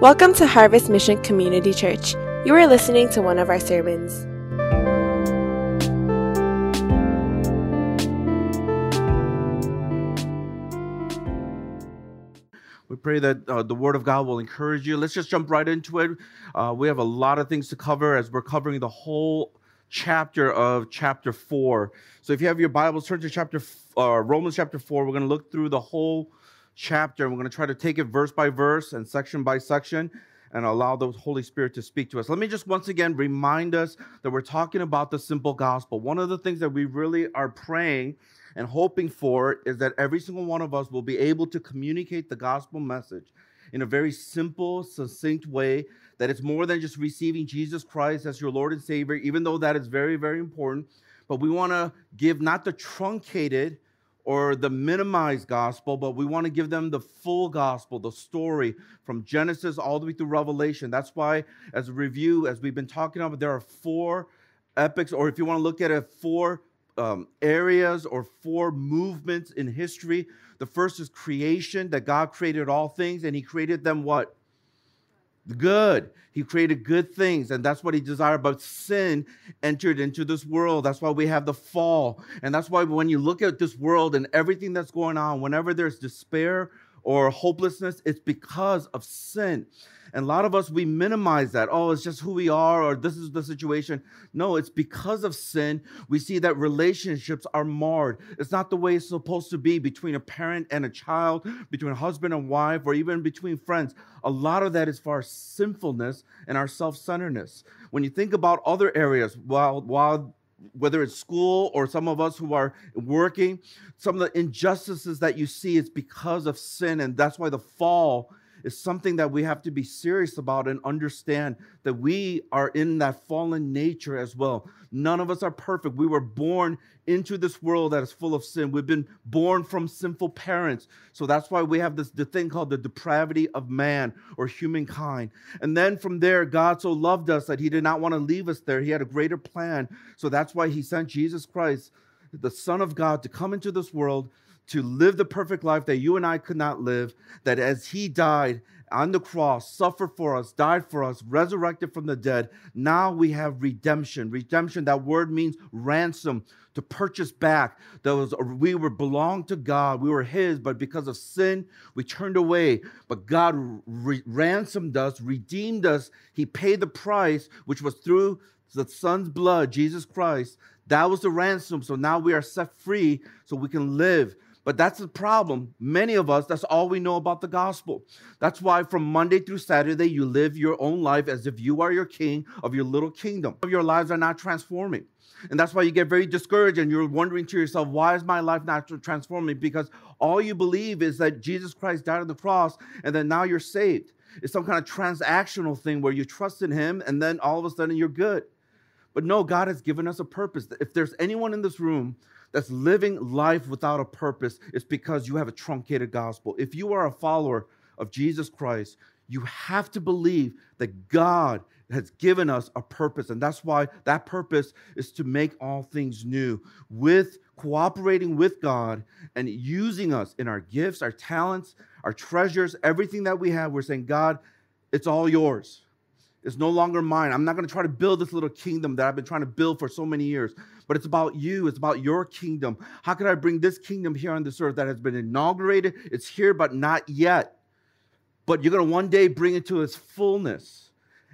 Welcome to Harvest Mission Community Church. You are listening to one of our sermons. We pray that uh, the Word of God will encourage you. Let's just jump right into it. Uh, we have a lot of things to cover as we're covering the whole chapter of chapter 4. So if you have your Bibles, turn to chapter uh, Romans chapter 4. We're going to look through the whole chapter and we're going to try to take it verse by verse and section by section and allow the Holy Spirit to speak to us. Let me just once again remind us that we're talking about the simple gospel. One of the things that we really are praying and hoping for is that every single one of us will be able to communicate the gospel message in a very simple, succinct way that it's more than just receiving Jesus Christ as your Lord and Savior, even though that is very, very important. But we want to give not the truncated or the minimized gospel, but we want to give them the full gospel, the story from Genesis all the way through Revelation. That's why, as a review, as we've been talking about, there are four epics, or if you want to look at it, four um, areas or four movements in history. The first is creation, that God created all things, and He created them what? Good. He created good things, and that's what He desired. But sin entered into this world. That's why we have the fall. And that's why when you look at this world and everything that's going on, whenever there's despair or hopelessness, it's because of sin. And a lot of us, we minimize that. Oh, it's just who we are, or this is the situation. No, it's because of sin. We see that relationships are marred. It's not the way it's supposed to be between a parent and a child, between a husband and wife, or even between friends. A lot of that is for our sinfulness and our self centeredness. When you think about other areas, while, while whether it's school or some of us who are working, some of the injustices that you see is because of sin. And that's why the fall is something that we have to be serious about and understand that we are in that fallen nature as well. None of us are perfect. We were born into this world that is full of sin. We've been born from sinful parents. So that's why we have this the thing called the depravity of man or humankind. And then from there, God so loved us that he did not want to leave us there. He had a greater plan. So that's why he sent Jesus Christ, the Son of God, to come into this world to live the perfect life that you and I could not live, that as he died on the cross, suffered for us, died for us, resurrected from the dead, now we have redemption. Redemption, that word means ransom, to purchase back. Was we were belonged to God, we were his, but because of sin, we turned away. But God re- ransomed us, redeemed us. He paid the price, which was through the Son's blood, Jesus Christ. That was the ransom. So now we are set free so we can live but that's the problem. Many of us, that's all we know about the gospel. That's why from Monday through Saturday, you live your own life as if you are your king of your little kingdom. Your lives are not transforming. And that's why you get very discouraged and you're wondering to yourself, why is my life not transforming? Because all you believe is that Jesus Christ died on the cross and then now you're saved. It's some kind of transactional thing where you trust in Him and then all of a sudden you're good. But no, God has given us a purpose. If there's anyone in this room that's living life without a purpose, it's because you have a truncated gospel. If you are a follower of Jesus Christ, you have to believe that God has given us a purpose. And that's why that purpose is to make all things new with cooperating with God and using us in our gifts, our talents, our treasures, everything that we have. We're saying, God, it's all yours. It's no longer mine. I'm not going to try to build this little kingdom that I've been trying to build for so many years but it's about you. It's about your kingdom. How can I bring this kingdom here on this earth that has been inaugurated? It's here, but not yet. But you're going to one day bring it to its fullness.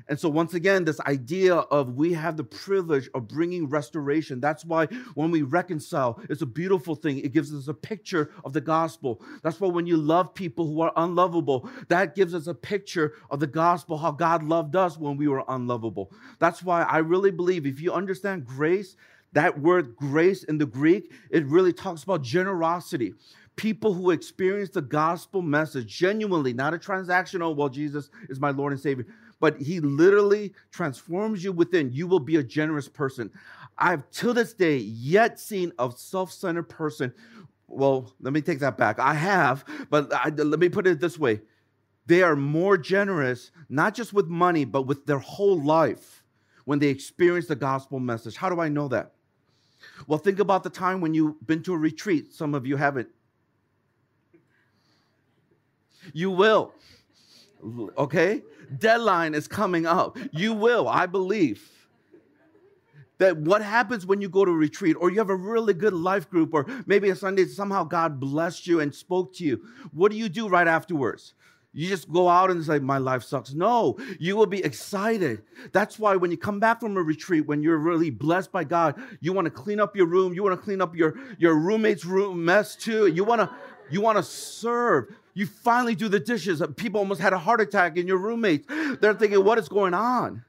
And so, once again, this idea of we have the privilege of bringing restoration. That's why when we reconcile, it's a beautiful thing. It gives us a picture of the gospel. That's why when you love people who are unlovable, that gives us a picture of the gospel, how God loved us when we were unlovable. That's why I really believe if you understand grace, that word grace in the Greek, it really talks about generosity. People who experience the gospel message genuinely, not a transactional, oh, well, Jesus is my Lord and Savior, but He literally transforms you within. You will be a generous person. I've till this day yet seen a self centered person. Well, let me take that back. I have, but I, let me put it this way they are more generous, not just with money, but with their whole life when they experience the gospel message. How do I know that? Well, think about the time when you've been to a retreat. Some of you haven't. You will. Okay? Deadline is coming up. You will, I believe. That what happens when you go to retreat or you have a really good life group or maybe a Sunday somehow God blessed you and spoke to you. What do you do right afterwards? You just go out and say, My life sucks. No, you will be excited. That's why when you come back from a retreat, when you're really blessed by God, you want to clean up your room. You want to clean up your, your roommate's room mess too. You want to you want to serve. You finally do the dishes. People almost had a heart attack in your roommates. They're thinking, what is going on?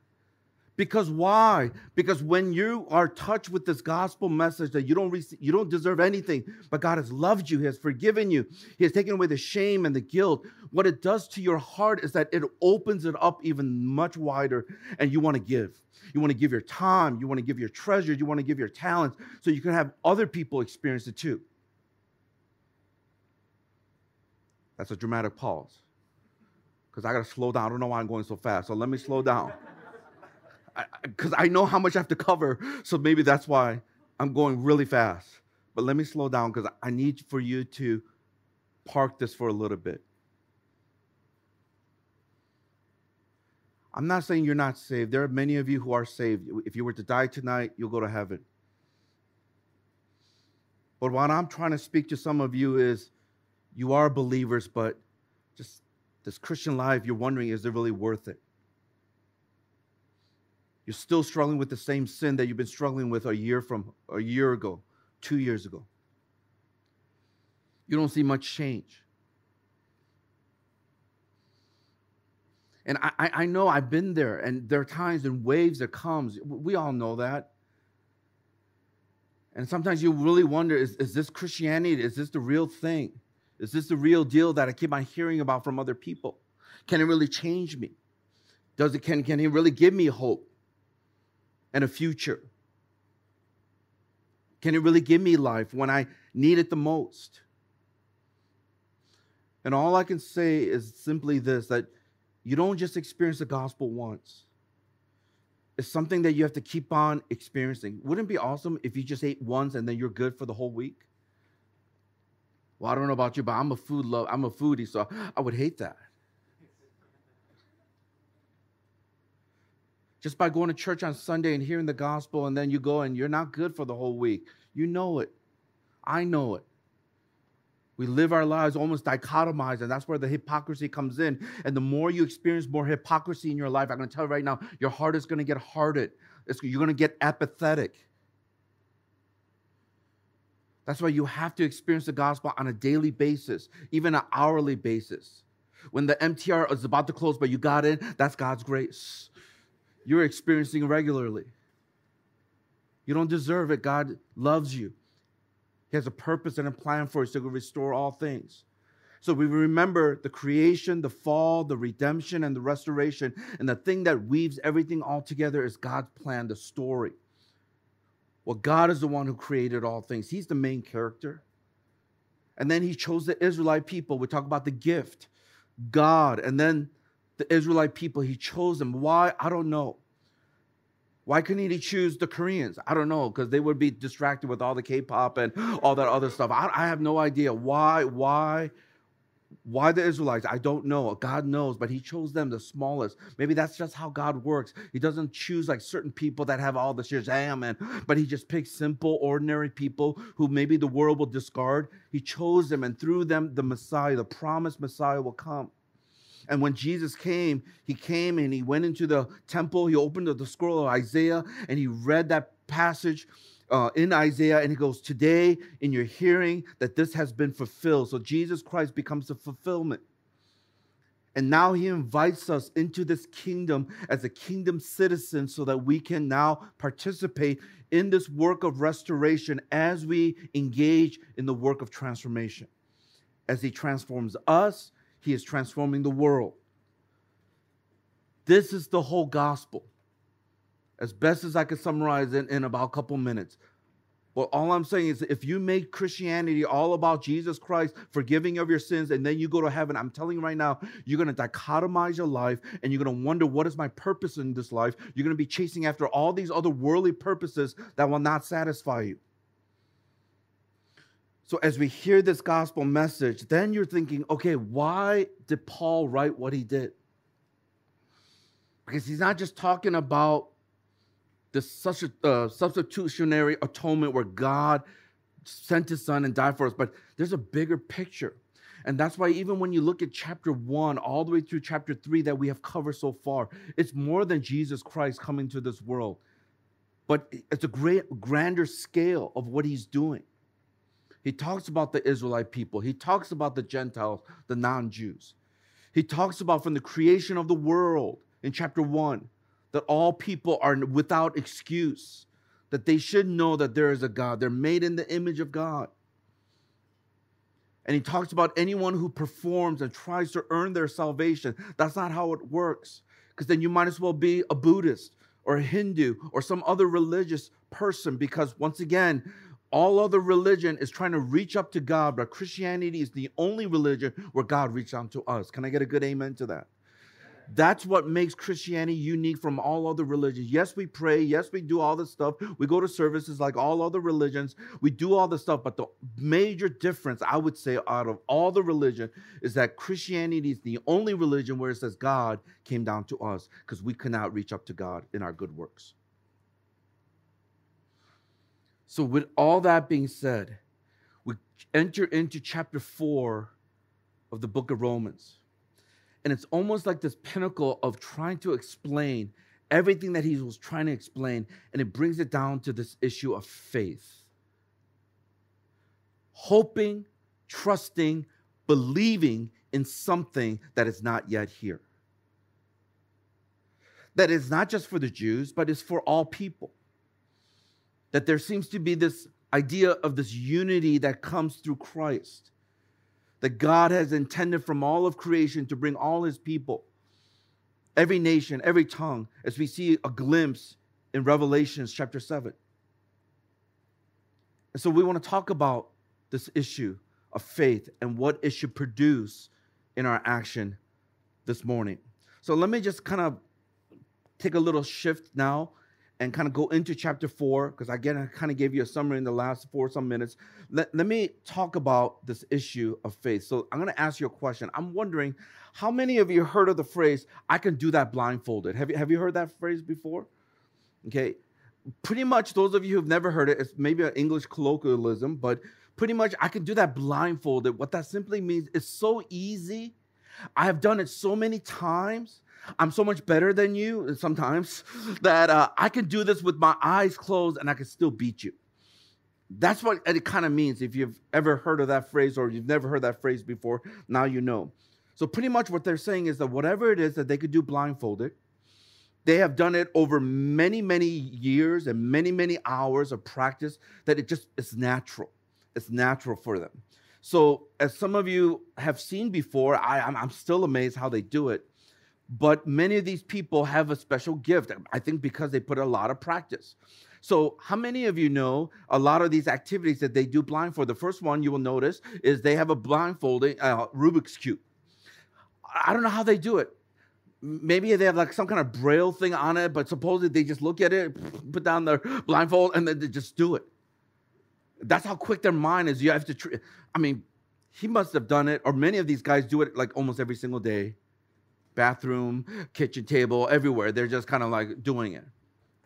Because why? Because when you are touched with this gospel message that you don't receive, you don't deserve anything, but God has loved you, He has forgiven you, He has taken away the shame and the guilt. What it does to your heart is that it opens it up even much wider, and you want to give. You want to give your time, you want to give your treasure, you want to give your talents, so you can have other people experience it too. That's a dramatic pause. Because I got to slow down. I don't know why I'm going so fast. So let me slow down. Because I, I, know how much I have to cover. So maybe that's why I'm going really fast. But let me slow down because I need for you to park this for a little bit. I'm not saying you're not saved. There are many of you who are saved. If you were to die tonight, you'll go to heaven. But what I'm trying to speak to some of you is you are believers, but just this Christian life, you're wondering, is it really worth it? You're still struggling with the same sin that you've been struggling with a year from a year ago, two years ago. You don't see much change. And I, I know I've been there, and there are times and waves that comes. We all know that. And sometimes you really wonder, is, is this Christianity? Is this the real thing? Is this the real deal that I keep on hearing about from other people? Can it really change me? Does it can, can it really give me hope and a future? Can it really give me life when I need it the most? And all I can say is simply this that you don't just experience the gospel once. It's something that you have to keep on experiencing. Wouldn't it be awesome if you just ate once and then you're good for the whole week? Well, I don't know about you, but I'm a food love. I'm a foodie, so I would hate that. Just by going to church on Sunday and hearing the gospel, and then you go and you're not good for the whole week. You know it. I know it. We live our lives almost dichotomized, and that's where the hypocrisy comes in. And the more you experience more hypocrisy in your life, I'm going to tell you right now, your heart is going to get hardened. You're going to get apathetic. That's why you have to experience the gospel on a daily basis, even an hourly basis. When the MTR is about to close, but you got in, that's God's grace. You're experiencing regularly. You don't deserve it. God loves you. He has a purpose and a plan for us to restore all things. So we remember the creation, the fall, the redemption, and the restoration. And the thing that weaves everything all together is God's plan, the story. Well, God is the one who created all things, He's the main character. And then He chose the Israelite people. We talk about the gift, God. And then the Israelite people, He chose them. Why? I don't know. Why couldn't he choose the Koreans? I don't know, because they would be distracted with all the K-pop and all that other stuff. I, I have no idea why. Why? Why the Israelites? I don't know. God knows, but He chose them, the smallest. Maybe that's just how God works. He doesn't choose like certain people that have all the shazam, and but He just picks simple, ordinary people who maybe the world will discard. He chose them, and through them, the Messiah, the promised Messiah, will come. And when Jesus came, he came and he went into the temple. He opened the scroll of Isaiah and he read that passage uh, in Isaiah, and he goes, Today in your hearing that this has been fulfilled. So Jesus Christ becomes the fulfillment. And now he invites us into this kingdom as a kingdom citizen so that we can now participate in this work of restoration as we engage in the work of transformation. As he transforms us, he is transforming the world. This is the whole gospel as best as I can summarize it in about a couple minutes. Well, all I'm saying is if you make Christianity all about Jesus Christ forgiving of your sins and then you go to heaven, I'm telling you right now, you're going to dichotomize your life and you're going to wonder what is my purpose in this life. You're going to be chasing after all these other worldly purposes that will not satisfy you. So as we hear this gospel message, then you're thinking, okay, why did Paul write what he did? Because he's not just talking about this such a uh, substitutionary atonement where God sent his son and died for us, but there's a bigger picture. And that's why, even when you look at chapter one, all the way through chapter three that we have covered so far, it's more than Jesus Christ coming to this world, but it's a great, grander scale of what he's doing. He talks about the Israelite people, he talks about the Gentiles, the non Jews. He talks about from the creation of the world in chapter one that all people are without excuse, that they should know that there is a God. They're made in the image of God. And he talks about anyone who performs and tries to earn their salvation. That's not how it works. Because then you might as well be a Buddhist or a Hindu or some other religious person. Because once again, all other religion is trying to reach up to God, but Christianity is the only religion where God reached out to us. Can I get a good amen to that? That's what makes Christianity unique from all other religions. Yes, we pray. Yes, we do all this stuff. We go to services like all other religions. We do all this stuff. But the major difference, I would say, out of all the religion is that Christianity is the only religion where it says God came down to us because we cannot reach up to God in our good works. So, with all that being said, we enter into chapter four of the book of Romans. And it's almost like this pinnacle of trying to explain everything that he was trying to explain. And it brings it down to this issue of faith hoping, trusting, believing in something that is not yet here. That is not just for the Jews, but it's for all people. That there seems to be this idea of this unity that comes through Christ that God has intended from all of creation to bring all his people, every nation, every tongue, as we see a glimpse in Revelations chapter 7. And so we want to talk about this issue of faith and what it should produce in our action this morning. So let me just kind of take a little shift now and kind of go into chapter four, because again, I kind of gave you a summary in the last four or some minutes. Let, let me talk about this issue of faith. So I'm going to ask you a question. I'm wondering how many of you heard of the phrase, I can do that blindfolded? Have you, have you heard that phrase before? Okay. Pretty much those of you who've never heard it, it's maybe an English colloquialism, but pretty much I can do that blindfolded. What that simply means is so easy. I have done it so many times I'm so much better than you sometimes that uh, I can do this with my eyes closed and I can still beat you. That's what it kind of means. If you've ever heard of that phrase or you've never heard that phrase before, now you know. So, pretty much what they're saying is that whatever it is that they could do blindfolded, they have done it over many, many years and many, many hours of practice that it just is natural. It's natural for them. So, as some of you have seen before, I, I'm still amazed how they do it. But many of these people have a special gift, I think because they put a lot of practice. So, how many of you know a lot of these activities that they do blindfold? The first one you will notice is they have a blindfolding uh, Rubik's Cube. I don't know how they do it. Maybe they have like some kind of braille thing on it, but supposedly they just look at it, put down their blindfold, and then they just do it. That's how quick their mind is. You have to, tr- I mean, he must have done it, or many of these guys do it like almost every single day bathroom, kitchen table, everywhere. They're just kind of like doing it,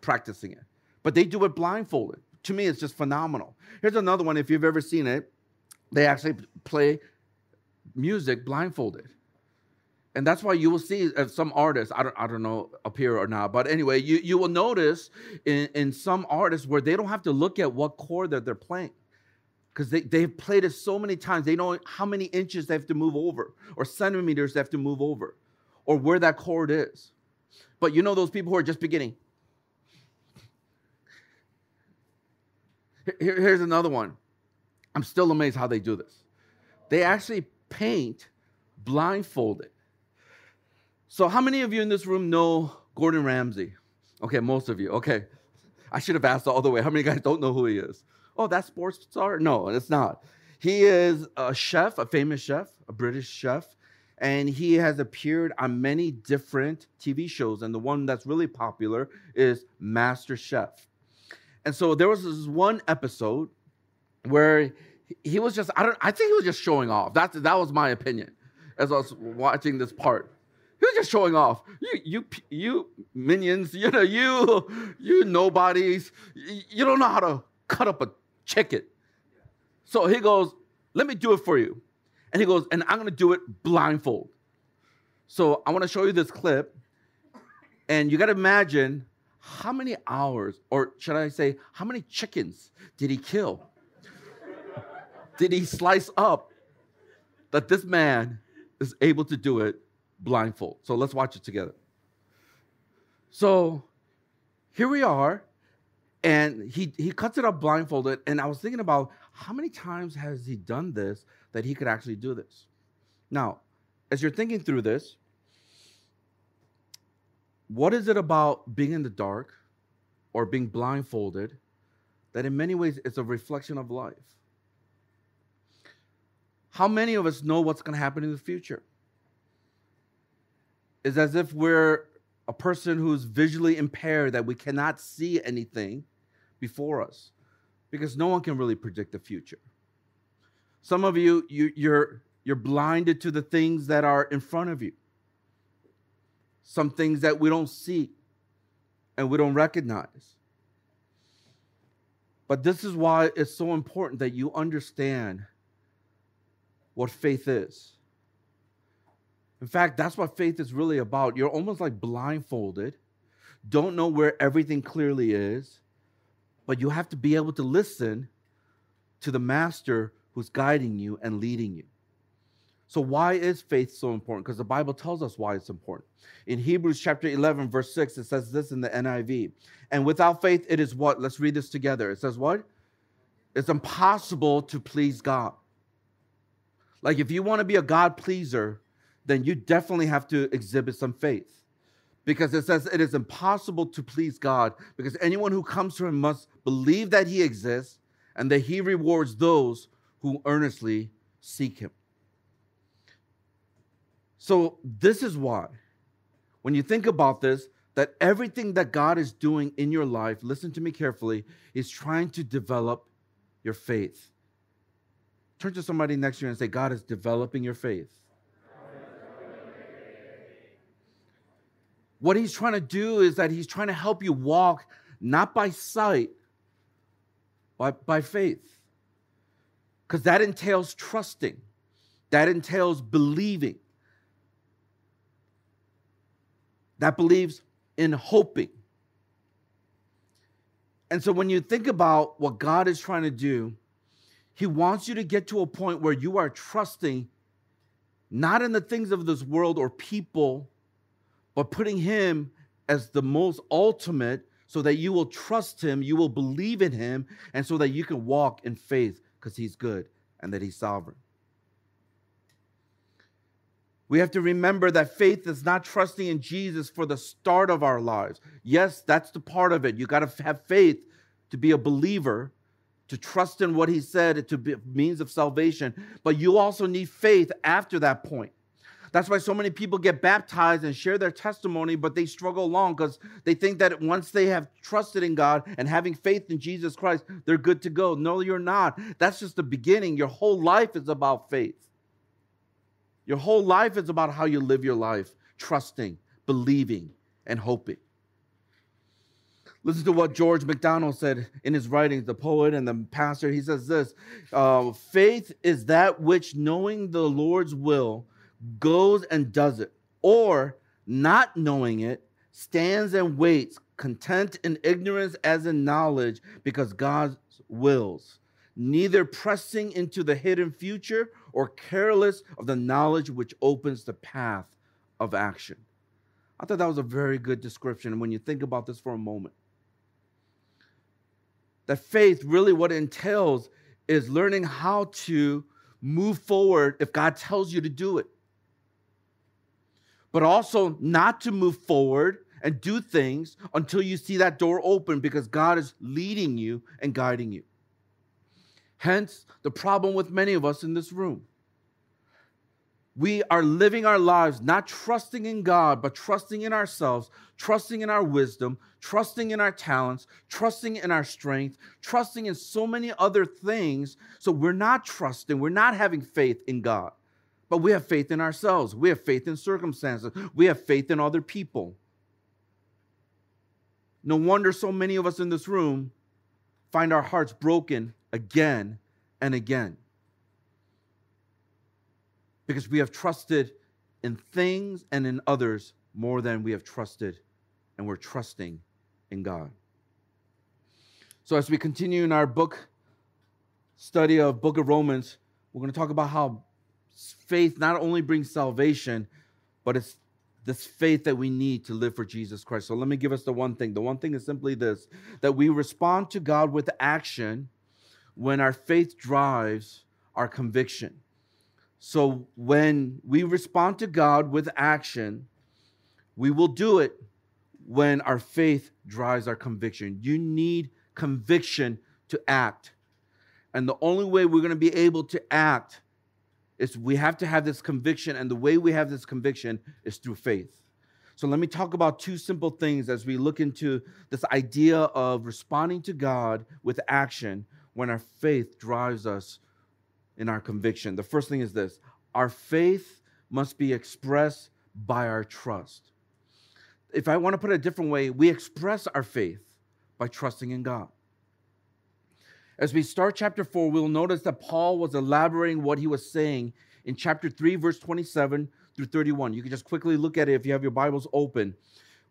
practicing it. But they do it blindfolded. To me, it's just phenomenal. Here's another one. If you've ever seen it, they actually play music blindfolded. And that's why you will see uh, some artists, I don't, I don't know appear or not, but anyway, you, you will notice in, in some artists where they don't have to look at what chord that they're playing because they, they've played it so many times. They know how many inches they have to move over or centimeters they have to move over or where that chord is. But you know those people who are just beginning. Here, here's another one. I'm still amazed how they do this. They actually paint blindfolded. So, how many of you in this room know Gordon Ramsay? Okay, most of you. Okay. I should have asked all the way. How many guys don't know who he is? Oh, that sports star? No, it's not. He is a chef, a famous chef, a British chef and he has appeared on many different TV shows. And the one that's really popular is Master Chef. And so there was this one episode where he was just, I don't, I think he was just showing off. That's, that was my opinion as I was watching this part. He was just showing off. You, you you minions, you know, you you nobodies, you don't know how to cut up a chicken. So he goes, let me do it for you. And he goes, and I'm gonna do it blindfold. So I want to show you this clip. And you got to imagine how many hours, or should I say, how many chickens did he kill? did he slice up that this man is able to do it blindfold? So let's watch it together. So here we are, and he, he cuts it up blindfolded. And I was thinking about how many times has he done this that he could actually do this? Now, as you're thinking through this, what is it about being in the dark or being blindfolded that in many ways it's a reflection of life? How many of us know what's going to happen in the future? It's as if we're a person who's visually impaired that we cannot see anything before us because no one can really predict the future. Some of you, you you're you're blinded to the things that are in front of you some things that we don't see and we don't recognize. But this is why it's so important that you understand what faith is. In fact, that's what faith is really about. You're almost like blindfolded, don't know where everything clearly is, but you have to be able to listen to the master who's guiding you and leading you. So, why is faith so important? Because the Bible tells us why it's important. In Hebrews chapter 11, verse 6, it says this in the NIV. And without faith, it is what? Let's read this together. It says, What? It's impossible to please God. Like, if you want to be a God pleaser, then you definitely have to exhibit some faith. Because it says it is impossible to please God, because anyone who comes to Him must believe that He exists and that He rewards those who earnestly seek Him. So, this is why, when you think about this, that everything that God is doing in your life, listen to me carefully, is trying to develop your faith. Turn to somebody next to you and say, God is developing your faith. What he's trying to do is that he's trying to help you walk not by sight, but by faith. Because that entails trusting, that entails believing. that believes in hoping. And so when you think about what God is trying to do, He wants you to get to a point where you are trusting not in the things of this world or people, but putting Him as the most ultimate so that you will trust Him, you will believe in Him, and so that you can walk in faith because He's good and that He's sovereign. We have to remember that faith is not trusting in Jesus for the start of our lives. Yes, that's the part of it. You got to have faith to be a believer, to trust in what he said, to be means of salvation. But you also need faith after that point. That's why so many people get baptized and share their testimony, but they struggle along because they think that once they have trusted in God and having faith in Jesus Christ, they're good to go. No, you're not. That's just the beginning. Your whole life is about faith. Your whole life is about how you live your life, trusting, believing, and hoping. Listen to what George MacDonald said in his writings, the poet and the pastor. He says this uh, Faith is that which, knowing the Lord's will, goes and does it, or not knowing it, stands and waits, content in ignorance as in knowledge, because God wills, neither pressing into the hidden future or careless of the knowledge which opens the path of action. I thought that was a very good description when you think about this for a moment. That faith, really, what it entails is learning how to move forward if God tells you to do it, but also not to move forward and do things until you see that door open because God is leading you and guiding you. Hence, the problem with many of us in this room. We are living our lives not trusting in God, but trusting in ourselves, trusting in our wisdom, trusting in our talents, trusting in our strength, trusting in so many other things. So we're not trusting, we're not having faith in God, but we have faith in ourselves. We have faith in circumstances, we have faith in other people. No wonder so many of us in this room find our hearts broken again and again. Because we have trusted in things and in others more than we have trusted and we're trusting in God. So as we continue in our book study of book of Romans, we're going to talk about how faith not only brings salvation, but it's this faith that we need to live for Jesus Christ. So let me give us the one thing. The one thing is simply this that we respond to God with action when our faith drives our conviction. So when we respond to God with action, we will do it when our faith drives our conviction. You need conviction to act. And the only way we're going to be able to act is we have to have this conviction. And the way we have this conviction is through faith. So let me talk about two simple things as we look into this idea of responding to God with action when our faith drives us in our conviction. The first thing is this our faith must be expressed by our trust if I want to put it a different way, we express our faith by trusting in God. As we start chapter 4, we'll notice that Paul was elaborating what he was saying in chapter 3, verse 27 through 31. You can just quickly look at it if you have your Bibles open,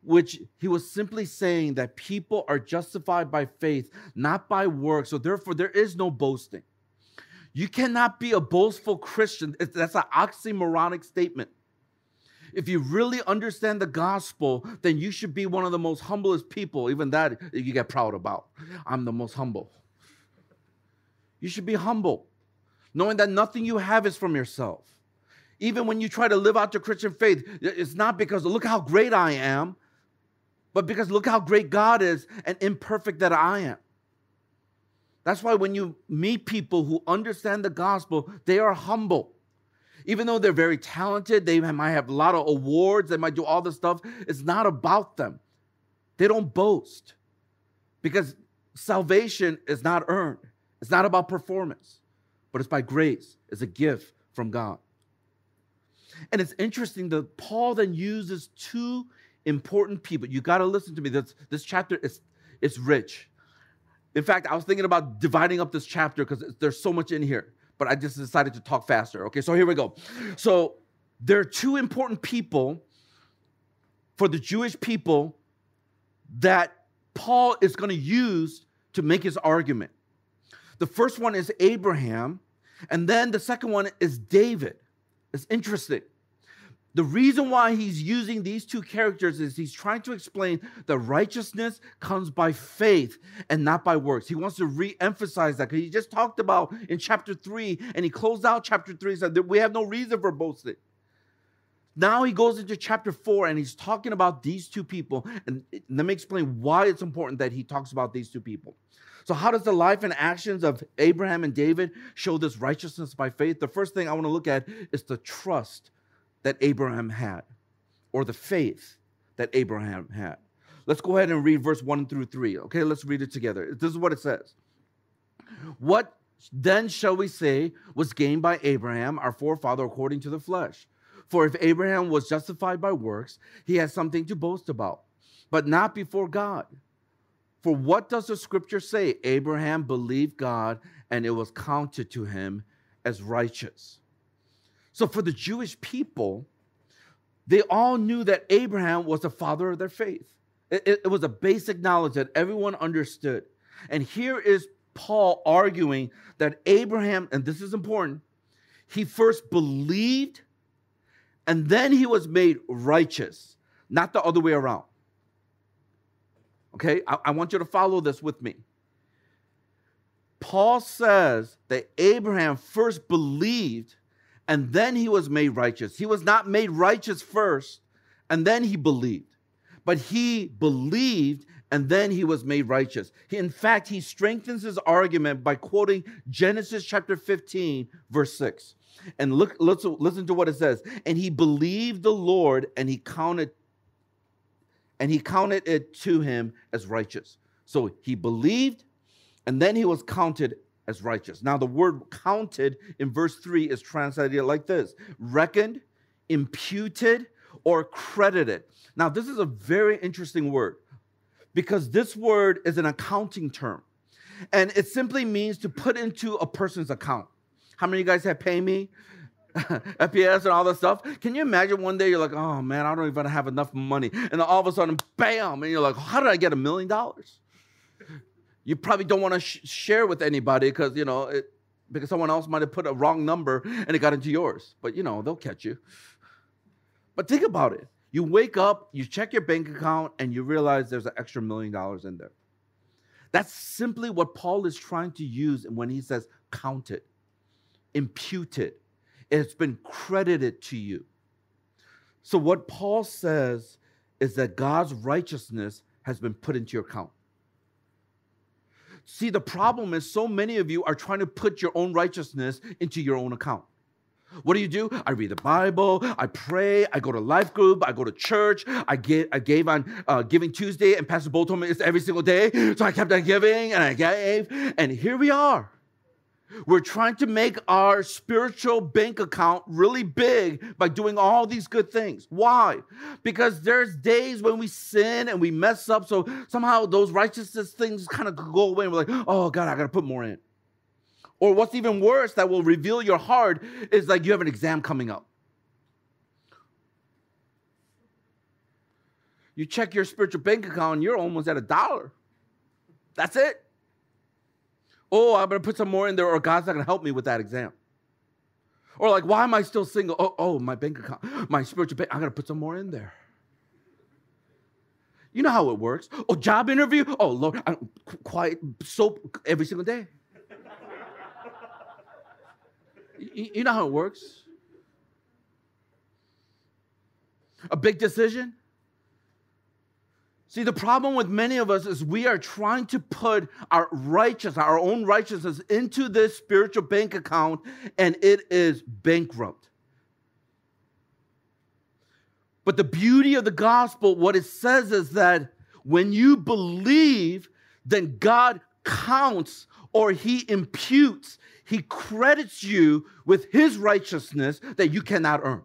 which he was simply saying that people are justified by faith, not by works. So therefore, there is no boasting. You cannot be a boastful Christian. That's an oxymoronic statement if you really understand the gospel, then you should be one of the most humblest people. Even that you get proud about. I'm the most humble. You should be humble, knowing that nothing you have is from yourself. Even when you try to live out your Christian faith, it's not because look how great I am, but because look how great God is and imperfect that I am. That's why when you meet people who understand the gospel, they are humble even though they're very talented, they might have a lot of awards, they might do all this stuff. It's not about them. They don't boast because salvation is not earned, it's not about performance, but it's by grace, it's a gift from God. And it's interesting that Paul then uses two important people. You got to listen to me. This, this chapter is it's rich. In fact, I was thinking about dividing up this chapter because there's so much in here but I just decided to talk faster. Okay, so here we go. So there are two important people for the Jewish people that Paul is going to use to make his argument. The first one is Abraham, and then the second one is David. It's interesting. The reason why he's using these two characters is he's trying to explain that righteousness comes by faith and not by works. He wants to re emphasize that because he just talked about in chapter three and he closed out chapter three said that we have no reason for boasting. Now he goes into chapter four and he's talking about these two people. And let me explain why it's important that he talks about these two people. So, how does the life and actions of Abraham and David show this righteousness by faith? The first thing I want to look at is the trust that Abraham had, or the faith that Abraham had. Let's go ahead and read verse 1 through 3. Okay, let's read it together. This is what it says. What then shall we say was gained by Abraham, our forefather, according to the flesh? For if Abraham was justified by works, he has something to boast about, but not before God. For what does the scripture say? Abraham believed God, and it was counted to him as righteous. So for the Jewish people, they all knew that Abraham was the father of their faith. It, it, was a basic knowledge that everyone understood. And here is Paul arguing that Abraham, and this is important, he first believed and then he was made righteous, not the other way around. Okay, I, I, want you to follow this with me. Paul says that Abraham first believed and then he was made righteous. He was not made righteous first, and then he believed. But he believed, and then he was made righteous. He, in fact, he strengthens his argument by quoting Genesis chapter 15, verse 6. And look, let's listen to what it says. And he believed the Lord, and he counted, and he counted it to him as righteous. So he believed, and then he was counted as righteous. Now, the word counted in verse 3 is translated like this reckoned, imputed, or credited. Now, this is a very interesting word because this word is an accounting term. And it simply means to put into a person's account. How many of you guys have PayMe? FPS and all that stuff. Can you imagine one day you're like, oh man, I don't even have enough money. And all of a sudden, bam, and you're like, how did I get a million dollars? You probably don't want to sh- share with anybody because, you know, it, because someone else might have put a wrong number and it got into yours. But, you know, they'll catch you. But think about it. You wake up, you check your bank account, and you realize there's an extra million dollars in there. That's simply what Paul is trying to use when he says count it, impute it. It's been credited to you. So, what Paul says is that God's righteousness has been put into your account. See, the problem is so many of you are trying to put your own righteousness into your own account. What do you do? I read the Bible, I pray, I go to life group, I go to church, I get I gave on uh, Giving Tuesday, and Pastor Bo told me it's every single day. So I kept on giving and I gave, and here we are. We're trying to make our spiritual bank account really big by doing all these good things. Why? Because there's days when we sin and we mess up, so somehow those righteousness things kind of go away, and we're like, oh God, I gotta put more in. Or what's even worse, that will reveal your heart, is like you have an exam coming up. You check your spiritual bank account, you're almost at a dollar. That's it. Oh, I'm gonna put some more in there, or God's not gonna help me with that exam. Or like, why am I still single? Oh, oh, my bank account, my spiritual bank, I'm gonna put some more in there. You know how it works. Oh, job interview. Oh Lord, I'm quiet soap every single day. You know how it works? A big decision? See, the problem with many of us is we are trying to put our righteousness, our own righteousness, into this spiritual bank account, and it is bankrupt. But the beauty of the gospel, what it says is that when you believe, then God counts or he imputes, he credits you with his righteousness that you cannot earn.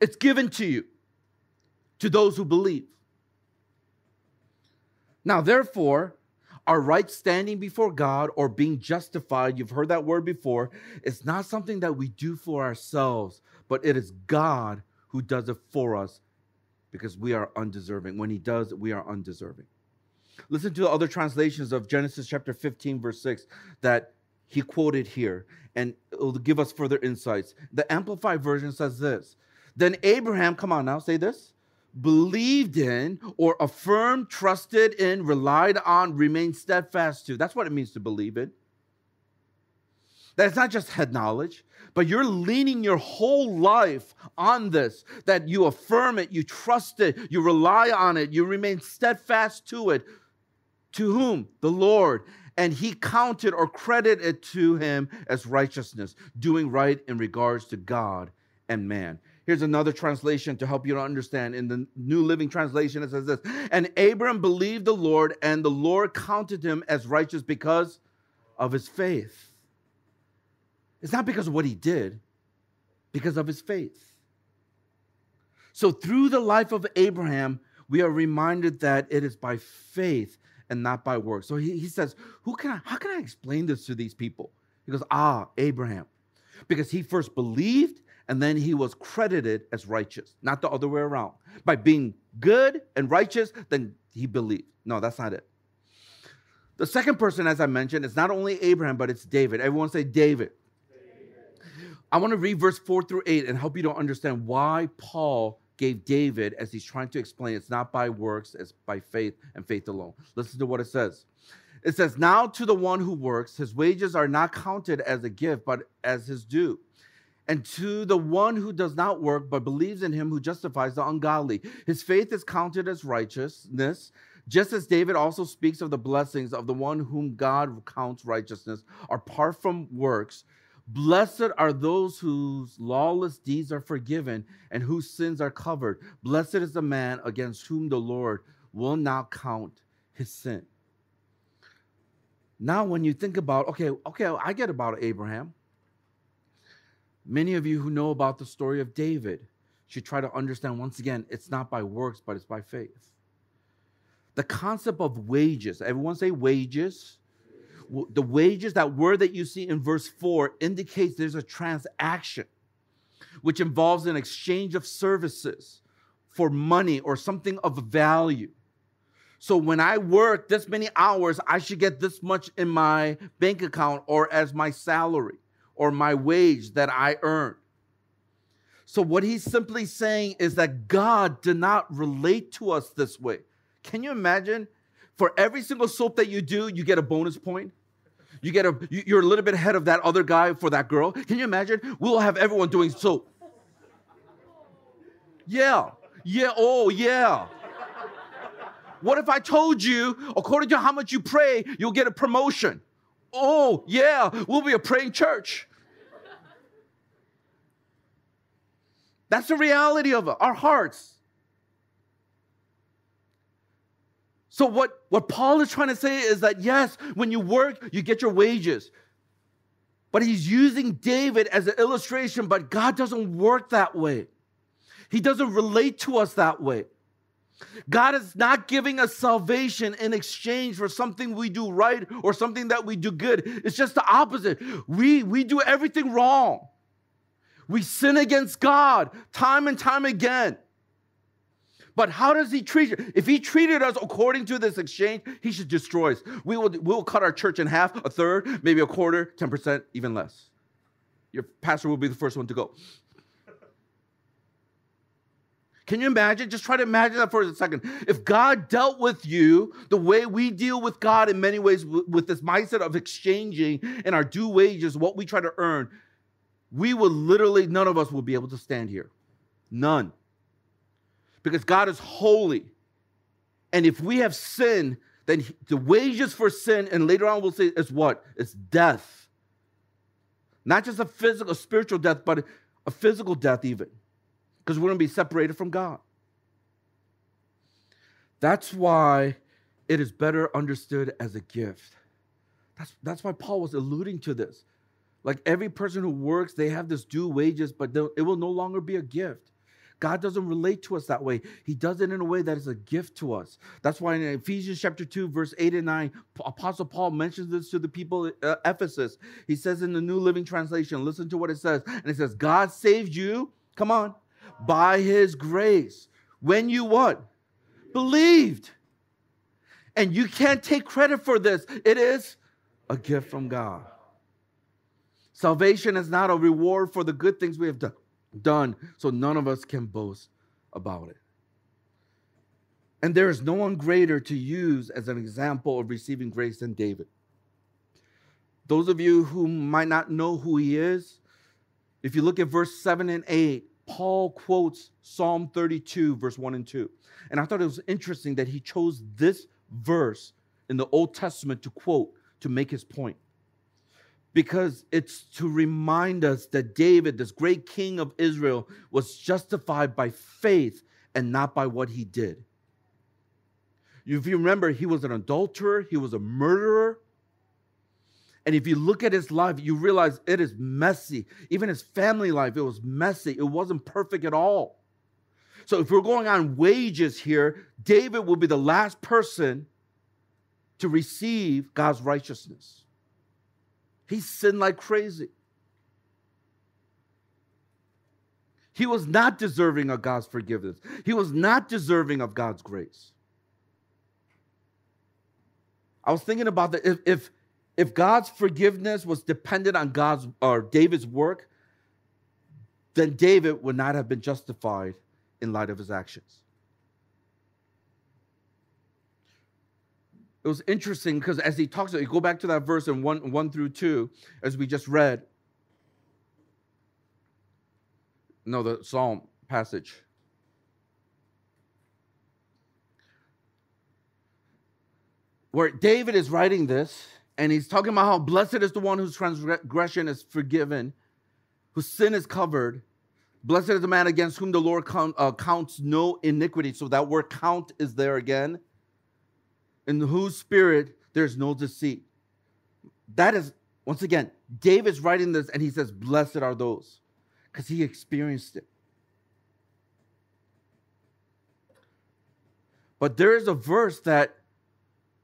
It's given to you, to those who believe. Now, therefore, our right standing before God or being justified, you've heard that word before, it's not something that we do for ourselves, but it is God who does it for us because we are undeserving. When He does, we are undeserving. Listen to the other translations of Genesis chapter 15, verse 6, that he quoted here, and it will give us further insights. The Amplified Version says this Then Abraham, come on now, say this, believed in or affirmed, trusted in, relied on, remained steadfast to. That's what it means to believe in. That's not just head knowledge, but you're leaning your whole life on this, that you affirm it, you trust it, you rely on it, you remain steadfast to it. To whom? The Lord. And he counted or credited to him as righteousness, doing right in regards to God and man. Here's another translation to help you to understand. In the New Living Translation, it says this And Abram believed the Lord, and the Lord counted him as righteous because of his faith. It's not because of what he did, because of his faith. So, through the life of Abraham, we are reminded that it is by faith and not by works. So he, he says, Who can I, how can I explain this to these people? He goes, Ah, Abraham. Because he first believed and then he was credited as righteous, not the other way around. By being good and righteous, then he believed. No, that's not it. The second person, as I mentioned, is not only Abraham, but it's David. Everyone say David. David. I want to read verse 4 through 8 and help you to understand why Paul gave David as he's trying to explain it's not by works, it's by faith and faith alone. Listen to what it says. It says, Now to the one who works, his wages are not counted as a gift, but as his due. And to the one who does not work, but believes in him who justifies the ungodly, his faith is counted as righteousness. Just as David also speaks of the blessings of the one whom God counts righteousness, apart from works, Blessed are those whose lawless deeds are forgiven and whose sins are covered. Blessed is the man against whom the Lord will not count his sin. Now, when you think about, okay, okay, I get about Abraham. Many of you who know about the story of David should try to understand once again, it's not by works, but it's by faith. the concept of wages. Everyone say wages. The wages, that word that you see in verse 4, indicates there's a transaction which involves an exchange of services for money or something of value. So when I work this many hours, I should get this much in my bank account or as my salary or my wage that I earn. So what he's simply saying is that God did not relate to us this way. Can you imagine? For every single soap that you do, you get a bonus point. You get a you're a little bit ahead of that other guy for that girl. Can you imagine? We'll have everyone doing soap. Yeah. Yeah. Oh, yeah. What if I told you, according to how much you pray, you'll get a promotion? Oh, yeah, we'll be a praying church. That's the reality of it, our hearts. So, what, what Paul is trying to say is that yes, when you work, you get your wages. But he's using David as an illustration, but God doesn't work that way. He doesn't relate to us that way. God is not giving us salvation in exchange for something we do right or something that we do good. It's just the opposite. We, we do everything wrong. We sin against God time and time again. But how does he treat you? If he treated us according to this exchange, he should destroy us. We will, we will cut our church in half, a third, maybe a quarter, 10%, even less. Your pastor will be the first one to go. Can you imagine? Just try to imagine that for a second. If God dealt with you the way we deal with God in many ways, with this mindset of exchanging and our due wages, what we try to earn, we would literally, none of us will be able to stand here. None. Because God is holy. And if we have sin, then the wages for sin, and later on we'll say, is what? It's death. Not just a physical, spiritual death, but a physical death, even because we're going to be separated from God. That's why it is better understood as a gift. That's, that's why Paul was alluding to this. Like every person who works, they have this due wages, but it will no longer be a gift. God doesn't relate to us that way. He does it in a way that is a gift to us. That's why in Ephesians chapter 2, verse 8 and 9, Apostle Paul mentions this to the people at uh, Ephesus. He says in the New Living Translation, listen to what it says. And it says, God saved you, come on, by his grace. When you what? Believed. And you can't take credit for this. It is a gift from God. Salvation is not a reward for the good things we have do- done, so none of us can boast about it. And there is no one greater to use as an example of receiving grace than David. Those of you who might not know who he is, if you look at verse 7 and 8, Paul quotes Psalm 32, verse 1 and 2. And I thought it was interesting that he chose this verse in the Old Testament to quote to make his point. Because it's to remind us that David, this great king of Israel, was justified by faith and not by what he did. If you remember, he was an adulterer, he was a murderer, and if you look at his life, you realize it is messy. Even his family life, it was messy. It wasn't perfect at all. So if we're going on wages here, David will be the last person to receive God's righteousness. He sinned like crazy. He was not deserving of God's forgiveness. He was not deserving of God's grace. I was thinking about that. If, if if God's forgiveness was dependent on God's or David's work, then David would not have been justified in light of his actions. It was interesting because as he talks, you go back to that verse in one, one through two, as we just read. No, the Psalm passage. Where David is writing this, and he's talking about how blessed is the one whose transgression is forgiven, whose sin is covered. Blessed is the man against whom the Lord count, uh, counts no iniquity. So that word count is there again. In whose spirit there's no deceit. That is, once again, David's writing this and he says, Blessed are those, because he experienced it. But there is a verse that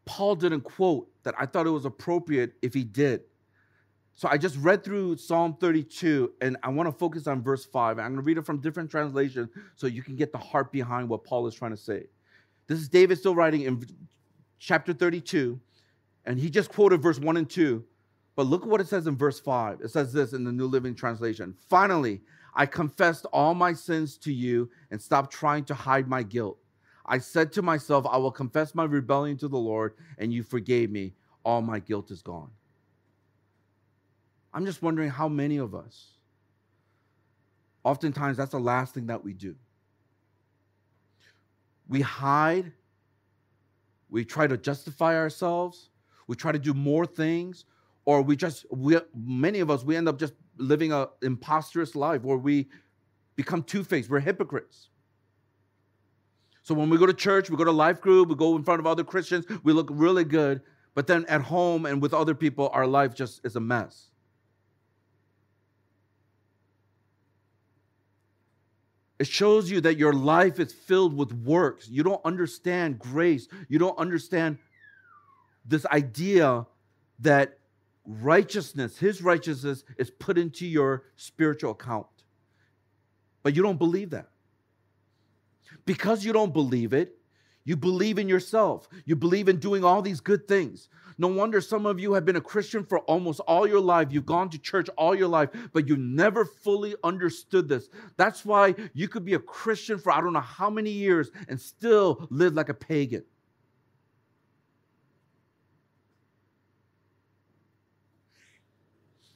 Paul didn't quote that I thought it was appropriate if he did. So I just read through Psalm 32 and I want to focus on verse 5. I'm going to read it from different translations so you can get the heart behind what Paul is trying to say. This is David still writing in chapter 32 and he just quoted verse 1 and 2. But look at what it says in verse 5. It says this in the New Living Translation. Finally, I confessed all my sins to you and stopped trying to hide my guilt. I said to myself, I will confess my rebellion to the Lord, and you forgave me. All my guilt is gone. I'm just wondering how many of us, oftentimes, that's the last thing that we do. We hide, we try to justify ourselves, we try to do more things, or we just, we, many of us, we end up just living a imposterous life where we become two-faced, we're hypocrites. So when we go to church, we go to life group, we go in front of other Christians, we look really good. But then at home and with other people, our life just is a mess. It shows you that your life is filled with works. You don't understand grace. You don't understand this idea that righteousness, his righteousness, is put into your spiritual account. But you don't believe that. Because you don't believe it, you believe in yourself. You believe in doing all these good things. No wonder some of you have been a Christian for almost all your life. You've gone to church all your life, but you never fully understood this. That's why you could be a Christian for I don't know how many years and still live like a pagan.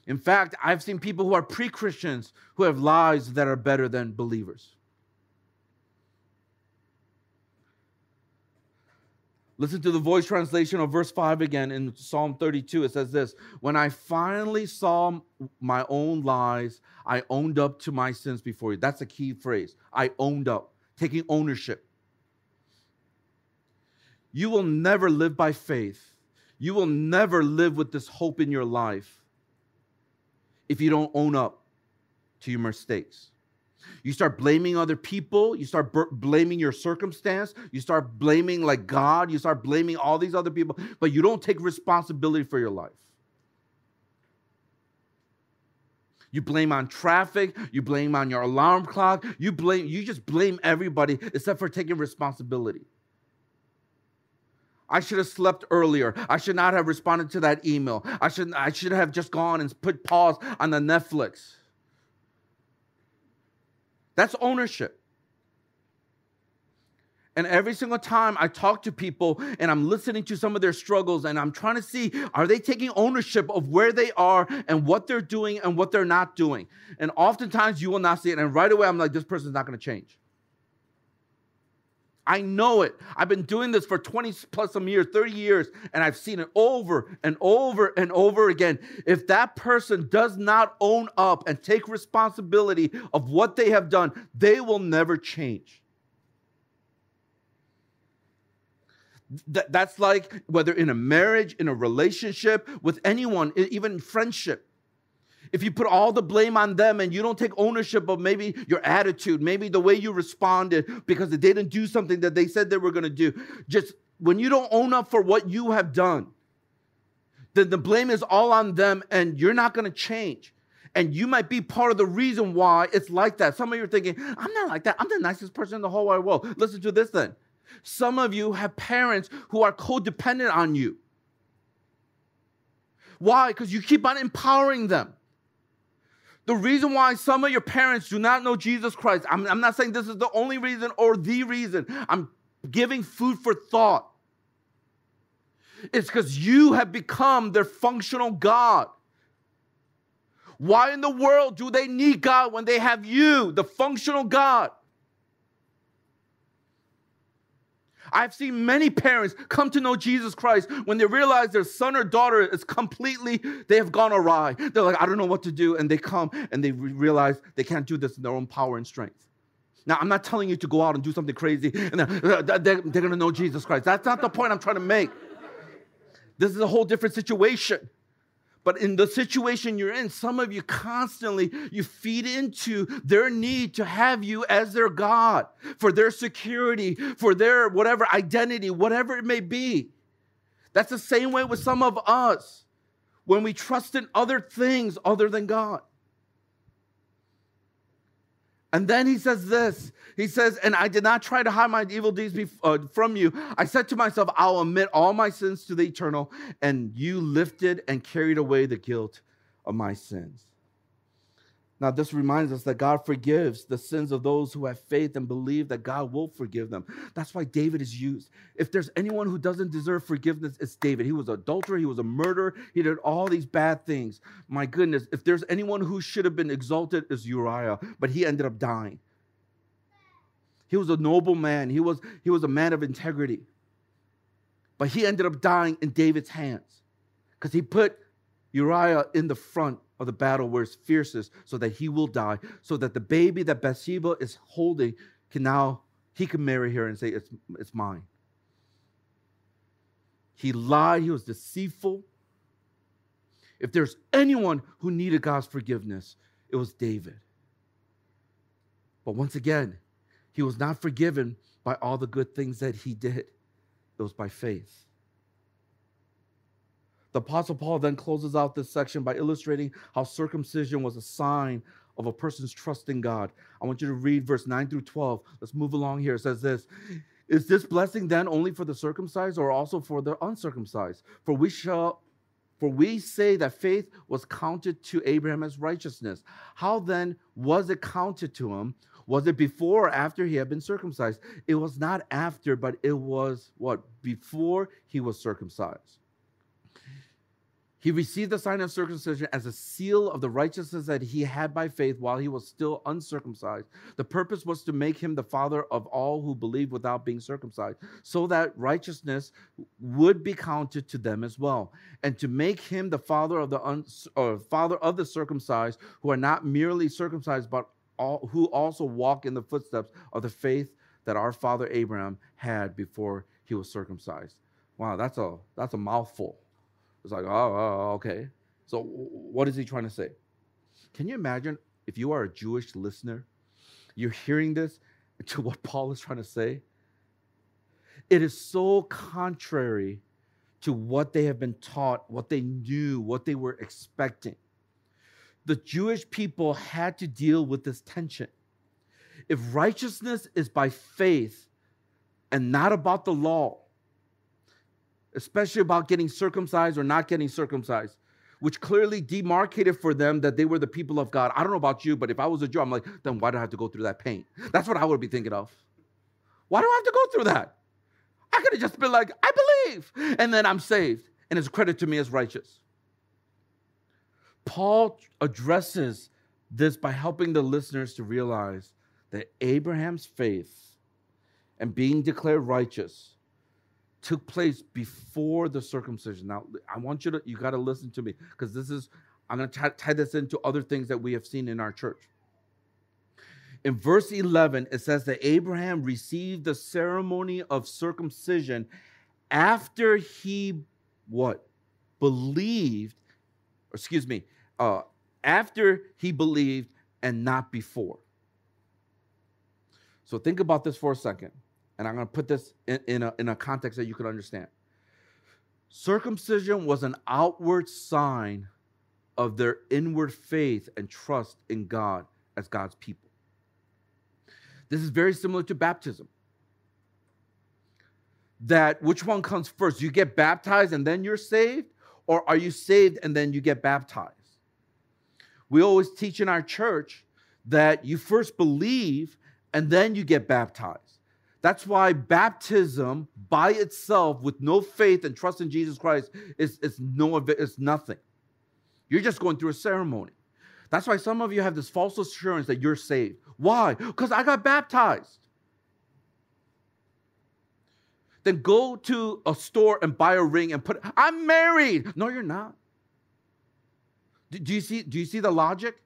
In fact, I've seen people who are pre Christians who have lives that are better than believers. Listen to the voice translation of verse 5 again in Psalm 32. It says this When I finally saw my own lies, I owned up to my sins before you. That's a key phrase. I owned up, taking ownership. You will never live by faith. You will never live with this hope in your life if you don't own up to your mistakes. You start blaming other people. You start b- blaming your circumstance. You start blaming like God. You start blaming all these other people, but you don't take responsibility for your life. You blame on traffic, you blame on your alarm clock, you blame you just blame everybody except for taking responsibility. I should have slept earlier. I should not have responded to that email. I should I should have just gone and put pause on the Netflix. That's ownership. And every single time I talk to people and I'm listening to some of their struggles and I'm trying to see are they taking ownership of where they are and what they're doing and what they're not doing. And oftentimes you will not see it. And right away I'm like, this person's not going to change. I know it. I've been doing this for 20 plus some years, 30 years, and I've seen it over and over and over again. If that person does not own up and take responsibility of what they have done, they will never change. that's like whether in a marriage, in a relationship, with anyone, even friendship if you put all the blame on them and you don't take ownership of maybe your attitude, maybe the way you responded because they didn't do something that they said they were going to do, just when you don't own up for what you have done, then the blame is all on them and you're not going to change. And you might be part of the reason why it's like that. Some of you are thinking, I'm not like that. I'm the nicest person in the whole wide world. Listen to this then. Some of you have parents who are codependent on you. Why? Because you keep on empowering them. The reason why some of your parents do not know Jesus Christ, I'm, I'm not saying this is the only reason or the reason. I'm giving food for thought. It's because you have become their functional God. Why in the world do they need God when they have you, the functional God? I've seen many parents come to know Jesus Christ when they realize their son or daughter is completely, they have gone awry. They're like, I don't know what to do. And they come and they realize they can't do this in their own power and strength. Now, I'm not telling you to go out and do something crazy and uh, uh, they're, they're, they're going to know Jesus Christ. That's not the point I'm trying to make. This is a whole different situation. But in the situation you're in, some of you constantly you feed into their need to have you as their God for their security, for their whatever identity, whatever it may be. That's the same way with some of us when we trust in other things other than God. And then he says this. He says, And I did not try to hide my evil deeds uh, from you. I said to myself, I'll admit all my sins to the eternal. And you lifted and carried away the guilt of my sins. Now, this reminds us that God forgives the sins of those who have faith and believe that God will forgive them. That's why David is used. If there's anyone who doesn't deserve forgiveness, it's David. He was an adulterer, he was a murderer, he did all these bad things. My goodness, if there's anyone who should have been exalted, is Uriah, but he ended up dying. He was a noble man, he was, he was a man of integrity. But he ended up dying in David's hands because he put Uriah in the front of the battle where it's fiercest, so that he will die, so that the baby that Bathsheba is holding can now, he can marry her and say, It's, it's mine. He lied, he was deceitful. If there's anyone who needed God's forgiveness, it was David. But once again, he was not forgiven by all the good things that he did, it was by faith. The Apostle Paul then closes out this section by illustrating how circumcision was a sign of a person's trust in God. I want you to read verse 9 through 12. Let's move along here. It says this Is this blessing then only for the circumcised or also for the uncircumcised? For we shall. For we say that faith was counted to Abraham as righteousness. How then was it counted to him? Was it before or after he had been circumcised? It was not after, but it was what? Before he was circumcised. He received the sign of circumcision as a seal of the righteousness that he had by faith while he was still uncircumcised. The purpose was to make him the father of all who believe without being circumcised, so that righteousness would be counted to them as well, and to make him the father of the un, or father of the circumcised who are not merely circumcised but all, who also walk in the footsteps of the faith that our father Abraham had before he was circumcised. Wow, that's a that's a mouthful. It's like, oh, oh, oh okay. So what is he trying to say? Can you imagine if you are a Jewish listener, you're hearing this to what Paul is trying to say? It is so contrary to what they have been taught, what they knew, what they were expecting. The Jewish people had to deal with this tension. If righteousness is by faith and not about the law, especially about getting circumcised or not getting circumcised, which clearly demarcated for them that they were the people of God. I don't know about you, but if I was a Jew, I'm like, then why do I have to go through that pain? That's what I would be thinking of. Why do I have to go through that? I could have just been like, I believe, and then I'm saved, and it's credit to me as righteous. Paul addresses this by helping the listeners to realize that Abraham's faith and being declared righteous took place before the circumcision. Now, I want you to, you got to listen to me because this is, I'm going to tie this into other things that we have seen in our church. In verse 11, it says that Abraham received the ceremony of circumcision after he, what? Believed, excuse me, uh, after he believed and not before. So think about this for a second and I'm going to put this in, in, a, in a context that you can understand. Circumcision was an outward sign of their inward faith and trust in God as God's people. This is very similar to baptism. That which one comes first? You get baptized and then you're saved, or are you saved and then you get baptized? We always teach in our church that you first believe and then you get baptized. That's why baptism by itself, with no faith and trust in Jesus Christ, is, is, no, is nothing. You're just going through a ceremony. That's why some of you have this false assurance that you're saved. Why? Because I got baptized. Then go to a store and buy a ring and put, I'm married. No, you're not. Do, do you see, do you see the logic?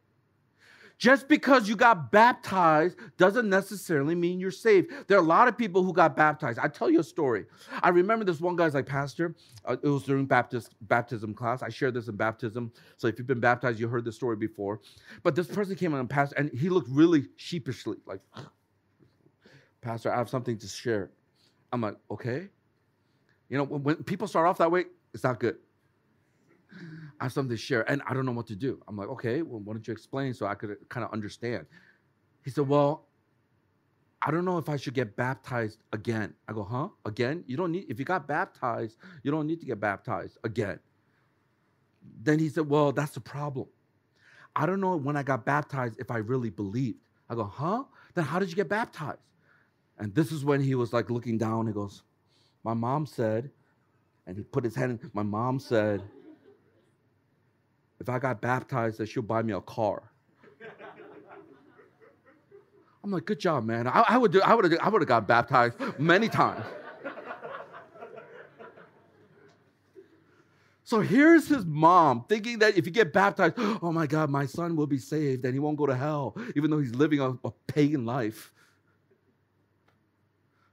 Just because you got baptized doesn't necessarily mean you're saved. There are a lot of people who got baptized. I tell you a story. I remember this one guy's like, Pastor, uh, it was during Baptist baptism class. I shared this in baptism. So if you've been baptized, you heard this story before. But this person came and pastor, and he looked really sheepishly like, Pastor, I have something to share. I'm like, okay. You know, when people start off that way, it's not good. I have something to share, and I don't know what to do. I'm like, okay, well, why don't you explain so I could kind of understand? He said, well, I don't know if I should get baptized again. I go, huh? Again? You don't need, if you got baptized, you don't need to get baptized again. Then he said, well, that's the problem. I don't know when I got baptized if I really believed. I go, huh? Then how did you get baptized? And this is when he was like looking down. He goes, my mom said, and he put his hand in, my mom said, if I got baptized, that she'll buy me a car. I'm like, good job, man. I, I would do, I would have I would have got baptized many times. So here's his mom thinking that if you get baptized, oh my God, my son will be saved and he won't go to hell, even though he's living a, a pagan life.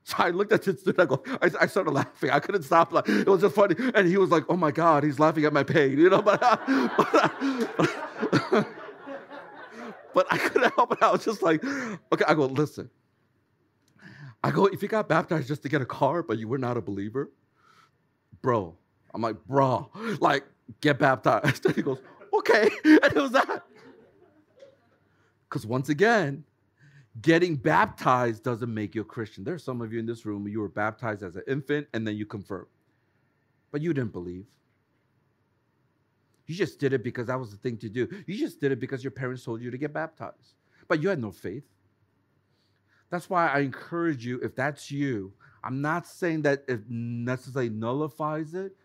So I looked at this dude. I go, I, I, started laughing. I couldn't stop. Like, it was just funny. And he was like, "Oh my God, he's laughing at my pain," you know. But, but, but I couldn't help it. I was just like, "Okay." I go, "Listen." I go, "If you got baptized just to get a car, but you were not a believer, bro." I'm like, "Bro, like, get baptized." And he goes, "Okay," and it was that. Because once again, getting baptized doesn't make you a Christian. There's some of you in this room you were baptized as an infant and then you confirmed, but you didn't believe. You just did it because that was the thing to do. You just did it because your parents told you to get baptized, but you had no faith. That's why I encourage you, if that's you, I'm not saying that it necessarily nullifies it,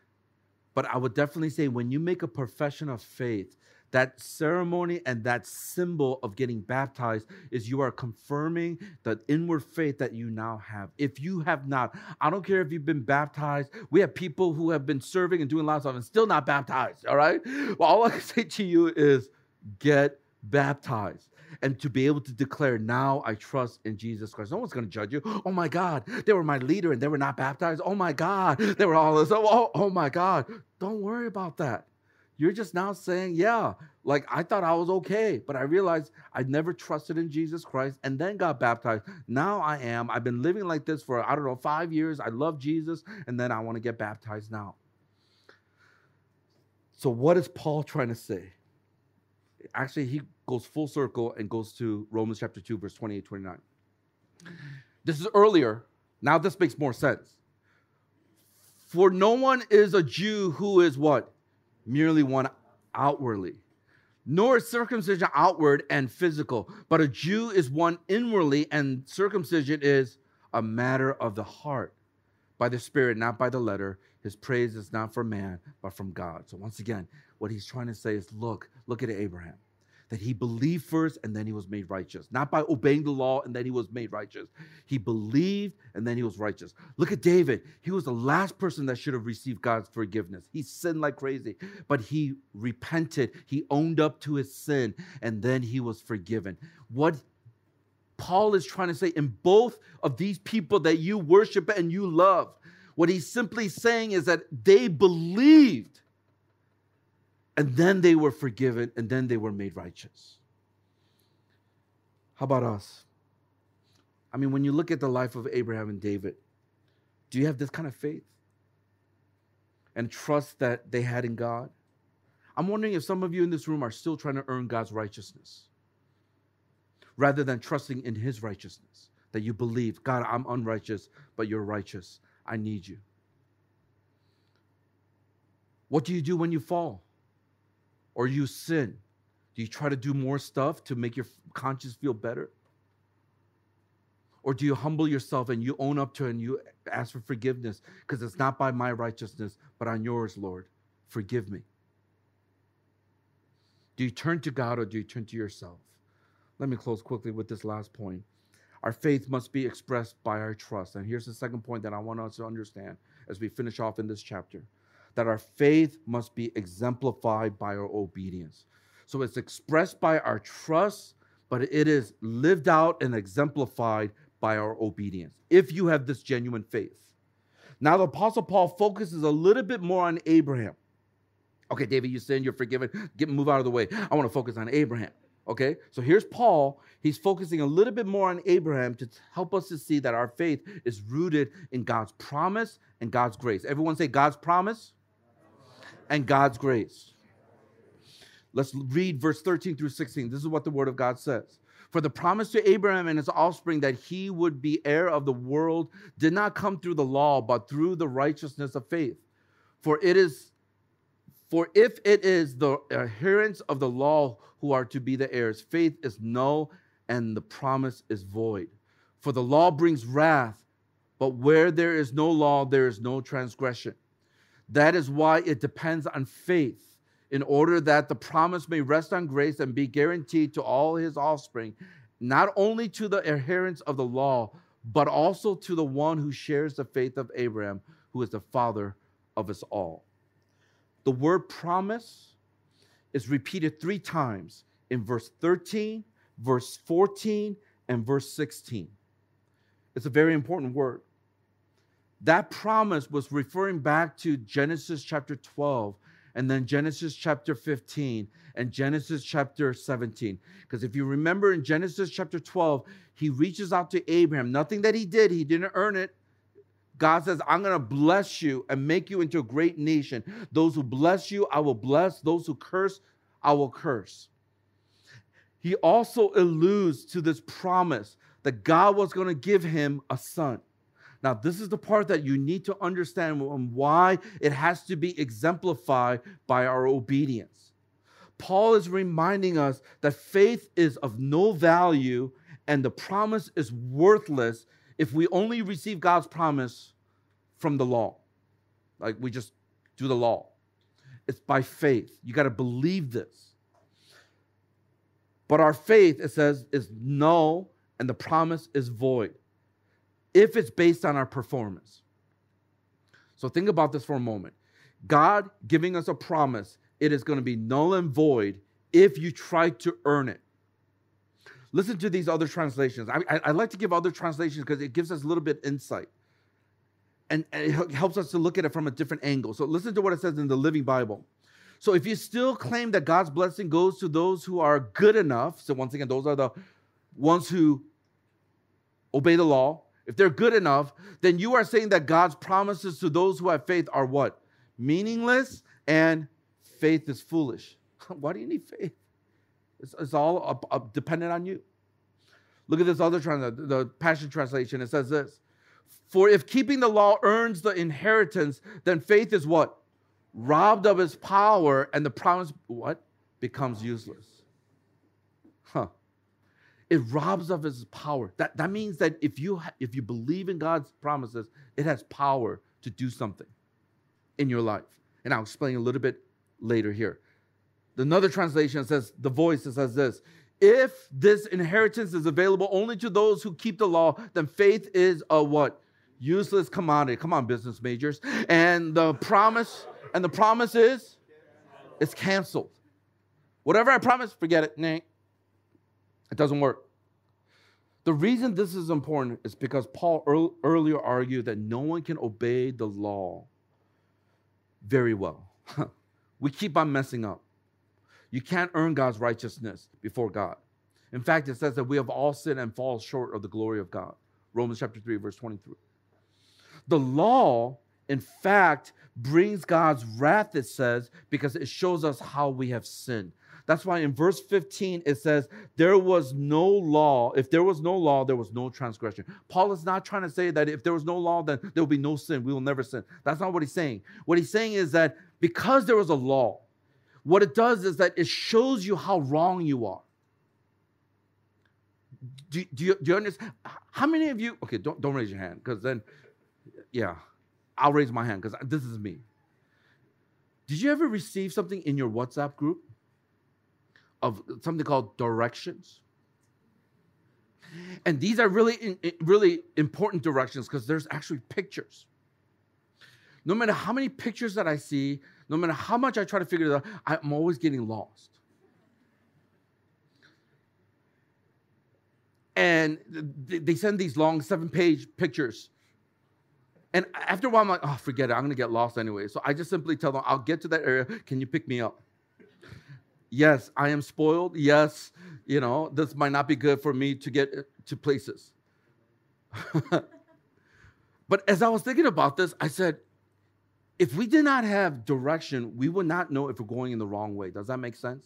but I would definitely say when you make a profession of faith, that ceremony and that symbol of getting baptized is you are confirming the inward faith that you now have. If you have not, I don't care if you've been baptized. We have people who have been serving and doing lots of and still not baptized. All right. Well, all I can say to you is get baptized and to be able to declare, now I trust in Jesus Christ. No one's going to judge you. Oh my God, they were my leader and they were not baptized. Oh my God, they were all this. Oh, oh, oh my God. Don't worry about that. You're just now saying, yeah, like I thought I was okay, but I realized I never trusted in Jesus Christ and then got baptized. Now I am. I've been living like this for, I don't know, five years. I love Jesus, and then I want to get baptized now. So, what is Paul trying to say? Actually, he goes full circle and goes to Romans chapter 2, verse 28 29. This is earlier. Now, this makes more sense. For no one is a Jew who is what? Merely one outwardly, nor is circumcision outward and physical, but a Jew is one inwardly, and circumcision is a matter of the heart, by the Spirit, not by the letter. His praise is not from man, but from God. So, once again, what he's trying to say is look, look at Abraham that he believed first and then he was made righteous. Not by obeying the law and then he was made righteous. He believed and then he was righteous. Look at David. He was the last person that should have received God's forgiveness. He sinned like crazy, but he repented. He owned up to his sin and then he was forgiven. What Paul is trying to say in both of these people that you worship and you love, what he's simply saying is that they believed and then they were forgiven, and then they were made righteous. How about us? I mean, when you look at the life of Abraham and David, do you have this kind of faith and trust that they had in God? I'm wondering if some of you in this room are still trying to earn God's righteousness rather than trusting in His righteousness. That you believe, God, I'm unrighteous, but you're righteous. I need you. What do you do when you fall? Or you sin? Do you try to do more stuff to make your conscience feel better? Or do you humble yourself and you own up to it and you ask for forgiveness because it's not by my righteousness, but on yours, Lord? Forgive me. Do you turn to God or do you turn to yourself? Let me close quickly with this last point. Our faith must be expressed by our trust. And here's the second point that I want us to understand as we finish off in this chapter that our faith must be exemplified by our obedience. So it's expressed by our trust, but it is lived out and exemplified by our obedience. If you have this genuine faith. Now, the Apostle Paul focuses a little bit more on Abraham. Okay, David, you sin, you're forgiven. Get move out of the way. I want to focus on Abraham. Okay, so here's Paul. He's focusing a little bit more on Abraham to help us to see that our faith is rooted in God's promise and God's grace. Everyone say God's promise and God's grace. Let's read verse 13 through 16. This is what the word of God says. For the promise to Abraham and his offspring that he would be heir of the world did not come through the law, but through the righteousness of faith. For it is for if it is the adherents of the law who are to be the heirs, faith is null and the promise is void. For the law brings wrath, but where there is no law, there is no transgression. That is why it depends on faith, in order that the promise may rest on grace and be guaranteed to all his offspring, not only to the adherents of the law, but also to the one who shares the faith of Abraham, who is the father of us all. The word promise is repeated three times in verse 13, verse 14, and verse 16. It's a very important word. That promise was referring back to Genesis chapter 12 and then Genesis chapter 15 and Genesis chapter 17. Because if you remember in Genesis chapter 12, he reaches out to Abraham. Nothing that he did, he didn't earn it. God says, I'm going to bless you and make you into a great nation. Those who bless you, I will bless. Those who curse, I will curse. He also alludes to this promise that God was going to give him a son. Now, this is the part that you need to understand why it has to be exemplified by our obedience. Paul is reminding us that faith is of no value and the promise is worthless if we only receive God's promise from the law. Like we just do the law. It's by faith. You got to believe this. But our faith, it says, is null and the promise is void if it's based on our performance. So think about this for a moment. God giving us a promise, it is going to be null and void if you try to earn it. Listen to these other translations. I, I, I like to give other translations because it gives us a little bit insight. And, and it helps us to look at it from a different angle. So listen to what it says in the Living Bible. So if you still claim that God's blessing goes to those who are good enough, so once again, those are the ones who obey the law, if they're good enough, then you are saying that God's promises to those who have faith are what? Meaningless and faith is foolish. Why do you need faith? It's, it's all up, up, dependent on you. Look at this other translation, the Passion Translation. It says this For if keeping the law earns the inheritance, then faith is what? Robbed of its power, and the promise, what? Becomes useless. It robs of its power. That, that means that if you, if you believe in God's promises, it has power to do something in your life. And I'll explain a little bit later here. Another translation says, the voice says this if this inheritance is available only to those who keep the law, then faith is a what? Useless commodity. Come on, business majors. And the promise, and the promise is it's canceled. Whatever I promise, forget it. Nah, it doesn't work. The reason this is important is because Paul earlier argued that no one can obey the law very well. we keep on messing up. You can't earn God's righteousness before God. In fact, it says that we have all sinned and fall short of the glory of God. Romans chapter 3, verse 23. The law, in fact, brings God's wrath, it says, because it shows us how we have sinned. That's why in verse 15 it says, There was no law. If there was no law, there was no transgression. Paul is not trying to say that if there was no law, then there will be no sin. We will never sin. That's not what he's saying. What he's saying is that because there was a law, what it does is that it shows you how wrong you are. Do, do, you, do you understand? How many of you, okay, don't, don't raise your hand because then, yeah, I'll raise my hand because this is me. Did you ever receive something in your WhatsApp group of something called directions? And these are really, really important directions because there's actually pictures. No matter how many pictures that I see, no matter how much I try to figure it out, I'm always getting lost. and they send these long seven page pictures. And after a while, I'm like, oh, forget it. I'm going to get lost anyway. So I just simply tell them, I'll get to that area. Can you pick me up? Yes, I am spoiled. Yes, you know, this might not be good for me to get uh, to places. but as I was thinking about this, I said, if we did not have direction, we would not know if we're going in the wrong way. Does that make sense?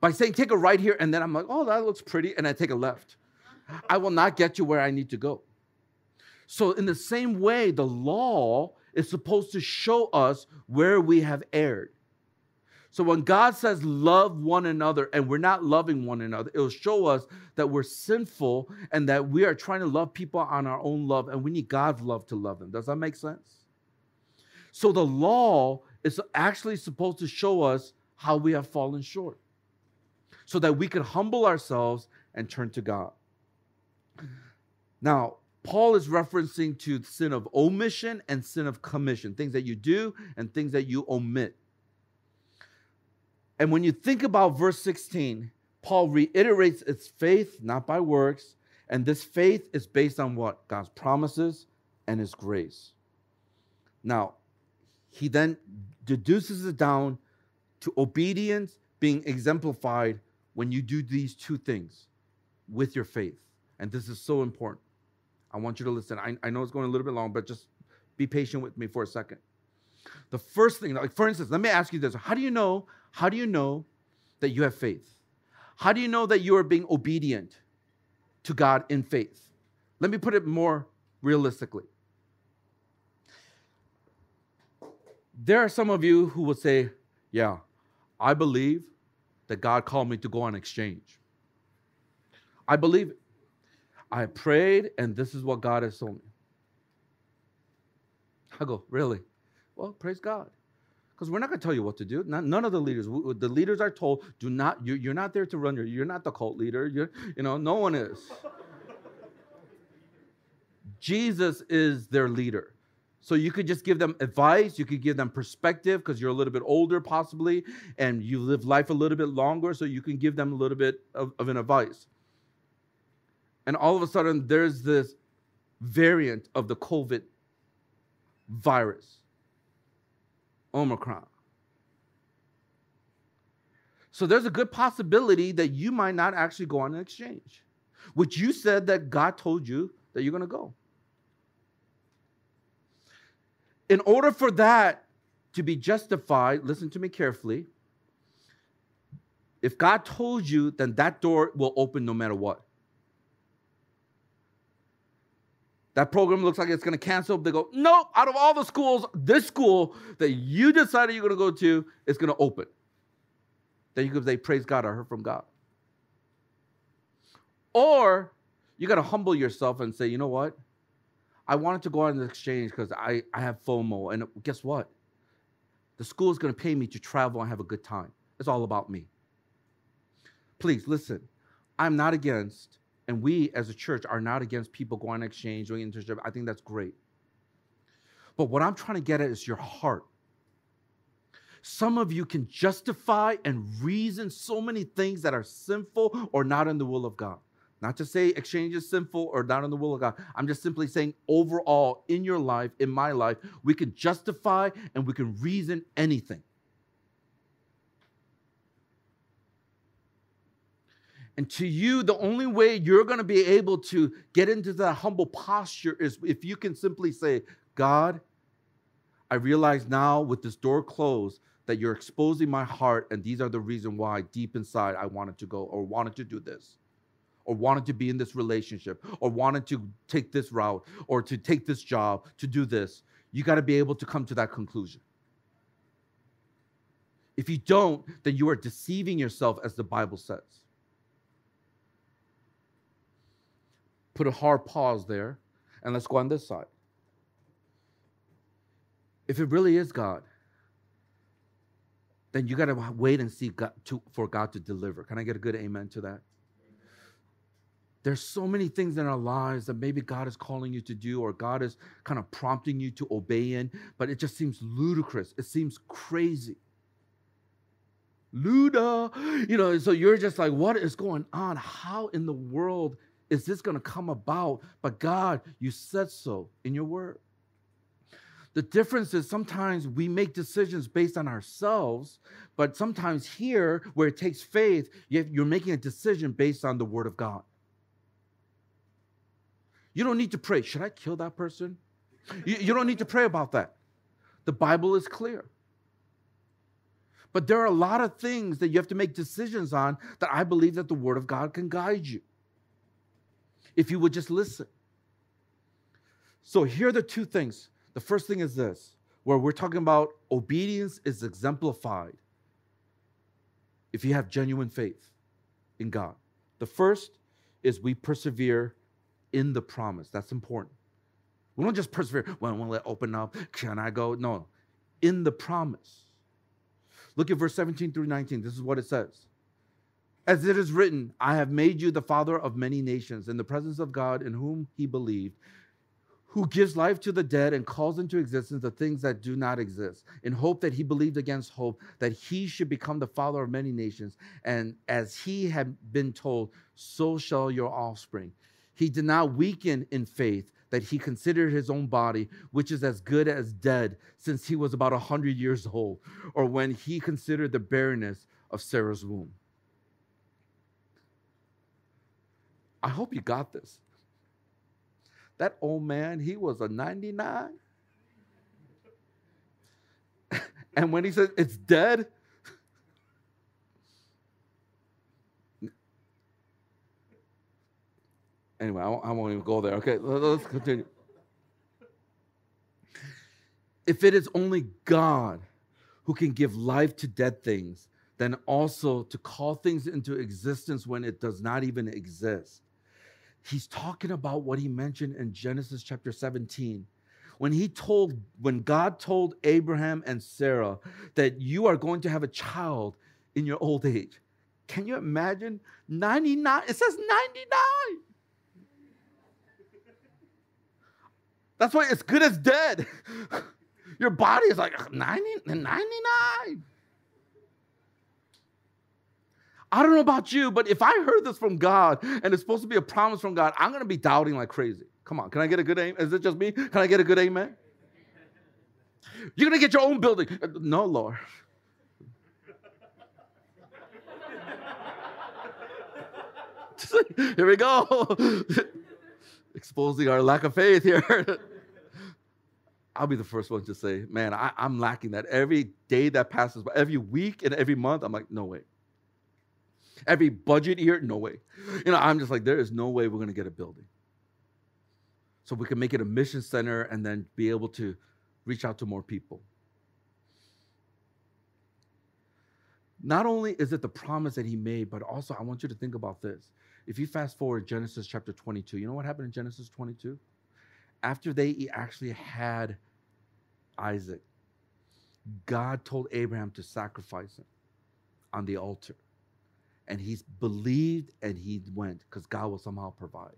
By saying, take a right here, and then I'm like, oh, that looks pretty, and I take a left. I will not get you where I need to go. So, in the same way, the law is supposed to show us where we have erred. So, when God says love one another and we're not loving one another, it'll show us that we're sinful and that we are trying to love people on our own love and we need God's love to love them. Does that make sense? So, the law is actually supposed to show us how we have fallen short so that we could humble ourselves and turn to God. Now, Paul is referencing to sin of omission and sin of commission, things that you do and things that you omit. And when you think about verse 16, Paul reiterates its faith, not by works. And this faith is based on what? God's promises and his grace. Now, he then deduces it down to obedience being exemplified when you do these two things with your faith. And this is so important. I want you to listen. I, I know it's going a little bit long, but just be patient with me for a second. The first thing, like for instance, let me ask you this. How do you know? How do you know that you have faith? How do you know that you are being obedient to God in faith? Let me put it more realistically. There are some of you who will say, Yeah, I believe that God called me to go on exchange. I believe it. I prayed, and this is what God has told me. I go, really? Well, praise God. Because we're not going to tell you what to do. Not, none of the leaders. The leaders are told, do not, you, you're not there to run your, you're not the cult leader. You're, you know, no one is. Jesus is their leader. So you could just give them advice, you could give them perspective because you're a little bit older, possibly, and you live life a little bit longer, so you can give them a little bit of, of an advice and all of a sudden there's this variant of the COVID virus, Omicron. So there's a good possibility that you might not actually go on an exchange, which you said that God told you that you're going to go. In order for that to be justified, listen to me carefully. If God told you, then that door will open no matter what. That program looks like it's going to cancel. They go, nope, out of all the schools, this school that you decided you're going to go to is going to open. Then you could say, praise God, I heard from God. Or you got to humble yourself and say, you know what? I wanted to go on the exchange because I, I have FOMO. And guess what? The school is going to pay me to travel and have a good time. It's all about me. Please listen. I'm not against and we as a church are not against people going on exchange, doing internship. I think that's great. But what I'm trying to get at is your heart. Some of you can justify and reason so many things that are sinful or not in the will of God. Not to say exchange is sinful or not in the will of God. I'm just simply saying, overall, in your life, in my life, we can justify and we can reason anything. And to you, the only way you're going to be able to get into that humble posture is if you can simply say, God, I realize now with this door closed that you're exposing my heart, and these are the reason why deep inside I wanted to go or wanted to do this, or wanted to be in this relationship, or wanted to take this route, or to take this job, to do this. You got to be able to come to that conclusion. If you don't, then you are deceiving yourself, as the Bible says. Put a hard pause there, and let's go on this side. If it really is God, then you got to wait and see God to, for God to deliver. Can I get a good amen to that? There's so many things in our lives that maybe God is calling you to do or God is kind of prompting you to obey in, but it just seems ludicrous. It seems crazy. Luda, you know, so you're just like, what is going on? How in the world is this going to come about? But God, you said so in your word. The difference is sometimes we make decisions based on ourselves, but sometimes here, where it takes faith, you're making a decision based on the word of God. You don't need to pray. Should I kill that person? You, you don't need to pray about that. The Bible is clear. But there are a lot of things that you have to make decisions on that I believe that the Word of God can guide you. If you would just listen. So here are the two things. The first thing is this where we're talking about obedience is exemplified if you have genuine faith in God. The first is we persevere in the promise. That's important. We don't just persevere. Well, will it open up? Can I go? No, in the promise. Look at verse 17 through 19. This is what it says. As it is written, I have made you the father of many nations in the presence of God in whom he believed, who gives life to the dead and calls into existence the things that do not exist, in hope that he believed against hope that he should become the father of many nations. And as he had been told, so shall your offspring. He did not weaken in faith that he considered his own body, which is as good as dead, since he was about a 100 years old, or when he considered the barrenness of Sarah's womb. I hope you got this. That old man, he was a 99. and when he said it's dead, Anyway, I won't, I won't even go there. Okay, let's continue. If it is only God who can give life to dead things, then also to call things into existence when it does not even exist. He's talking about what he mentioned in Genesis chapter 17 when he told when god told abraham and sarah that you are going to have a child in your old age can you imagine 99 it says 99 That's why it's good as dead. Your body is like 90, 99. I don't know about you, but if I heard this from God and it's supposed to be a promise from God, I'm going to be doubting like crazy. Come on, can I get a good amen? Is it just me? Can I get a good amen? You're going to get your own building. No, Lord. here we go. Exposing our lack of faith here. I'll be the first one to say, man, I, am lacking that. Every day that passes by, every week and every month, I'm like, no way. Every budget year, no way. You know, I'm just like, there is no way we're going to get a building. So we can make it a mission center and then be able to reach out to more people. Not only is it the promise that he made, but also I want you to think about this. If you fast forward Genesis chapter 22, you know what happened in Genesis 22? after they actually had Isaac, God told Abraham to sacrifice him on the altar. And he believed and he went because God will somehow provide.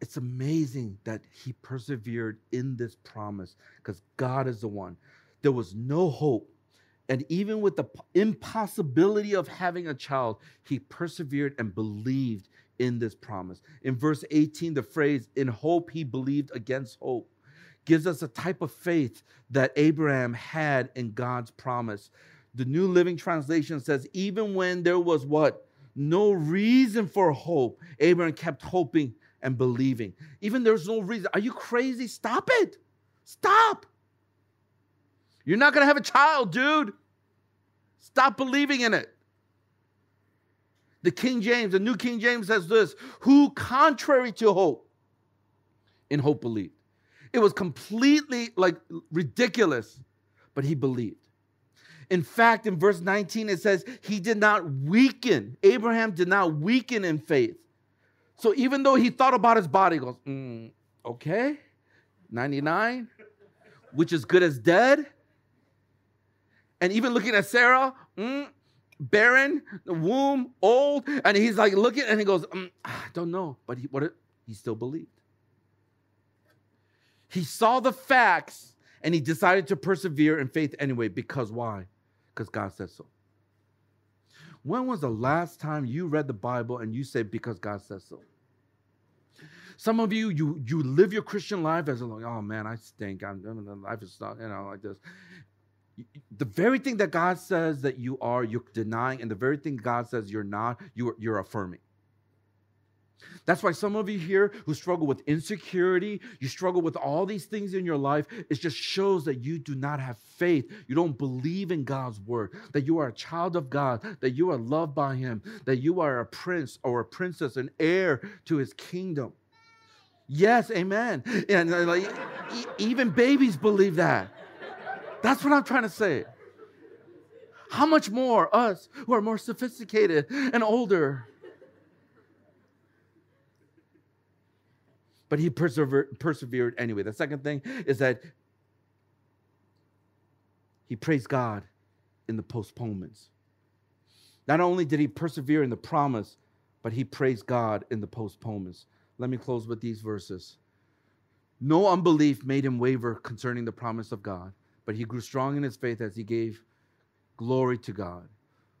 It's amazing that he persevered in this promise because God is the one. There was no hope. And even with the impossibility of having a child, he persevered and believed in this promise. In verse 18, the phrase, in hope he believed against hope, gives us a type of faith that Abraham had in God's promise. The New Living Translation says, even when there was what? No reason for hope, Abraham kept hoping and believing. Even there's no reason. Are you crazy? Stop it. Stop. You're not going to have a child, dude. Stop believing in it. The King James, the New King James says this who, contrary to hope, in hope believed. It was completely like ridiculous, but he believed. In fact, in verse 19, it says he did not weaken. Abraham did not weaken in faith. So even though he thought about his body, goes, mm, okay, 99, which is good as dead. And even looking at Sarah, mm, barren, womb, old, and he's like looking and he goes, mm, I don't know, but he, what he still believed. He saw the facts and he decided to persevere in faith anyway. Because why? Because God said so. When was the last time you read the Bible and you said, because God says so? Some of you, you you live your Christian life as like, oh man, I stink. I'm, life is not, you know, like this. The very thing that God says that you are, you're denying, and the very thing God says you're not, you're, you're affirming. That's why some of you here who struggle with insecurity, you struggle with all these things in your life, it just shows that you do not have faith. You don't believe in God's word, that you are a child of God, that you are loved by Him, that you are a prince or a princess, an heir to His kingdom. Yes, amen. And uh, like, even babies believe that. That's what I'm trying to say. How much more us who are more sophisticated and older? But he persevered, persevered anyway. The second thing is that he praised God in the postponements. Not only did he persevere in the promise, but he praised God in the postponements. Let me close with these verses. No unbelief made him waver concerning the promise of God, but he grew strong in his faith as he gave glory to God,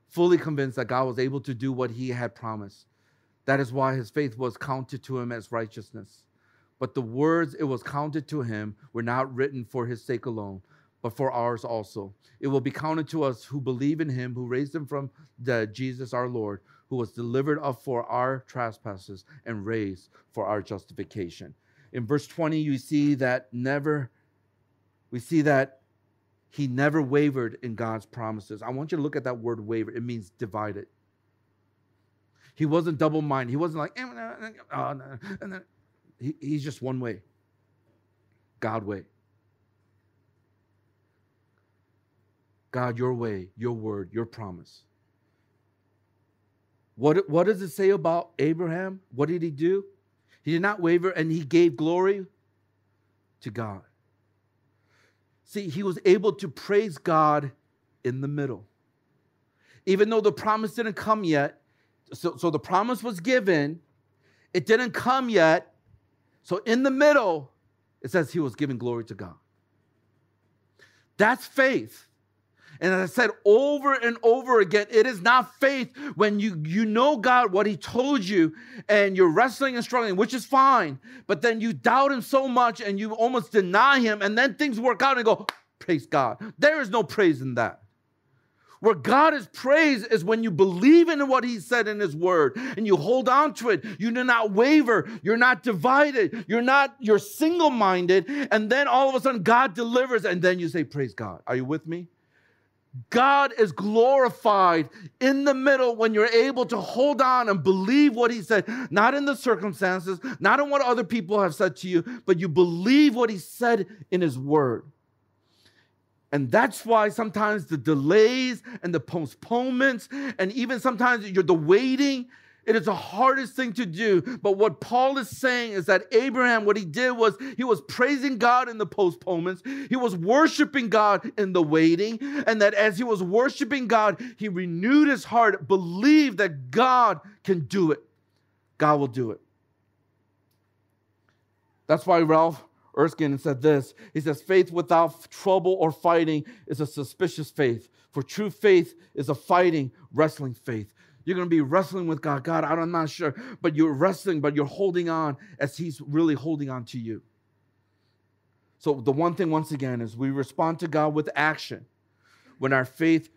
fully convinced that God was able to do what he had promised. That is why his faith was counted to him as righteousness. But the words it was counted to him were not written for his sake alone, but for ours also. It will be counted to us who believe in him who raised him from the Jesus our Lord who was delivered up for our trespasses and raised for our justification. In verse 20, you see that never, we see that he never wavered in God's promises. I want you to look at that word waver. It means divided. He wasn't double minded. He wasn't like, oh, he, he's just one way God way. God, your way, your word, your promise. What, what does it say about Abraham? What did he do? He did not waver and he gave glory to God. See, he was able to praise God in the middle. Even though the promise didn't come yet, so, so the promise was given, it didn't come yet. So in the middle, it says he was giving glory to God. That's faith. And as I said over and over again, it is not faith when you, you know God, what He told you, and you're wrestling and struggling, which is fine. But then you doubt Him so much and you almost deny Him, and then things work out and go, Praise God. There is no praise in that. Where God is praised is when you believe in what He said in His Word and you hold on to it. You do not waver. You're not divided. You're not, you're single minded. And then all of a sudden God delivers, and then you say, Praise God. Are you with me? God is glorified in the middle when you're able to hold on and believe what He said, not in the circumstances, not in what other people have said to you, but you believe what He said in His Word. And that's why sometimes the delays and the postponements, and even sometimes you're the waiting, it is the hardest thing to do. But what Paul is saying is that Abraham, what he did was he was praising God in the postponements, he was worshiping God in the waiting, and that as he was worshiping God, he renewed his heart, believed that God can do it. God will do it. That's why Ralph Erskine said this. He says, Faith without trouble or fighting is a suspicious faith, for true faith is a fighting, wrestling faith. You're going to be wrestling with God. God, I'm not sure, but you're wrestling, but you're holding on as He's really holding on to you. So, the one thing, once again, is we respond to God with action when our faith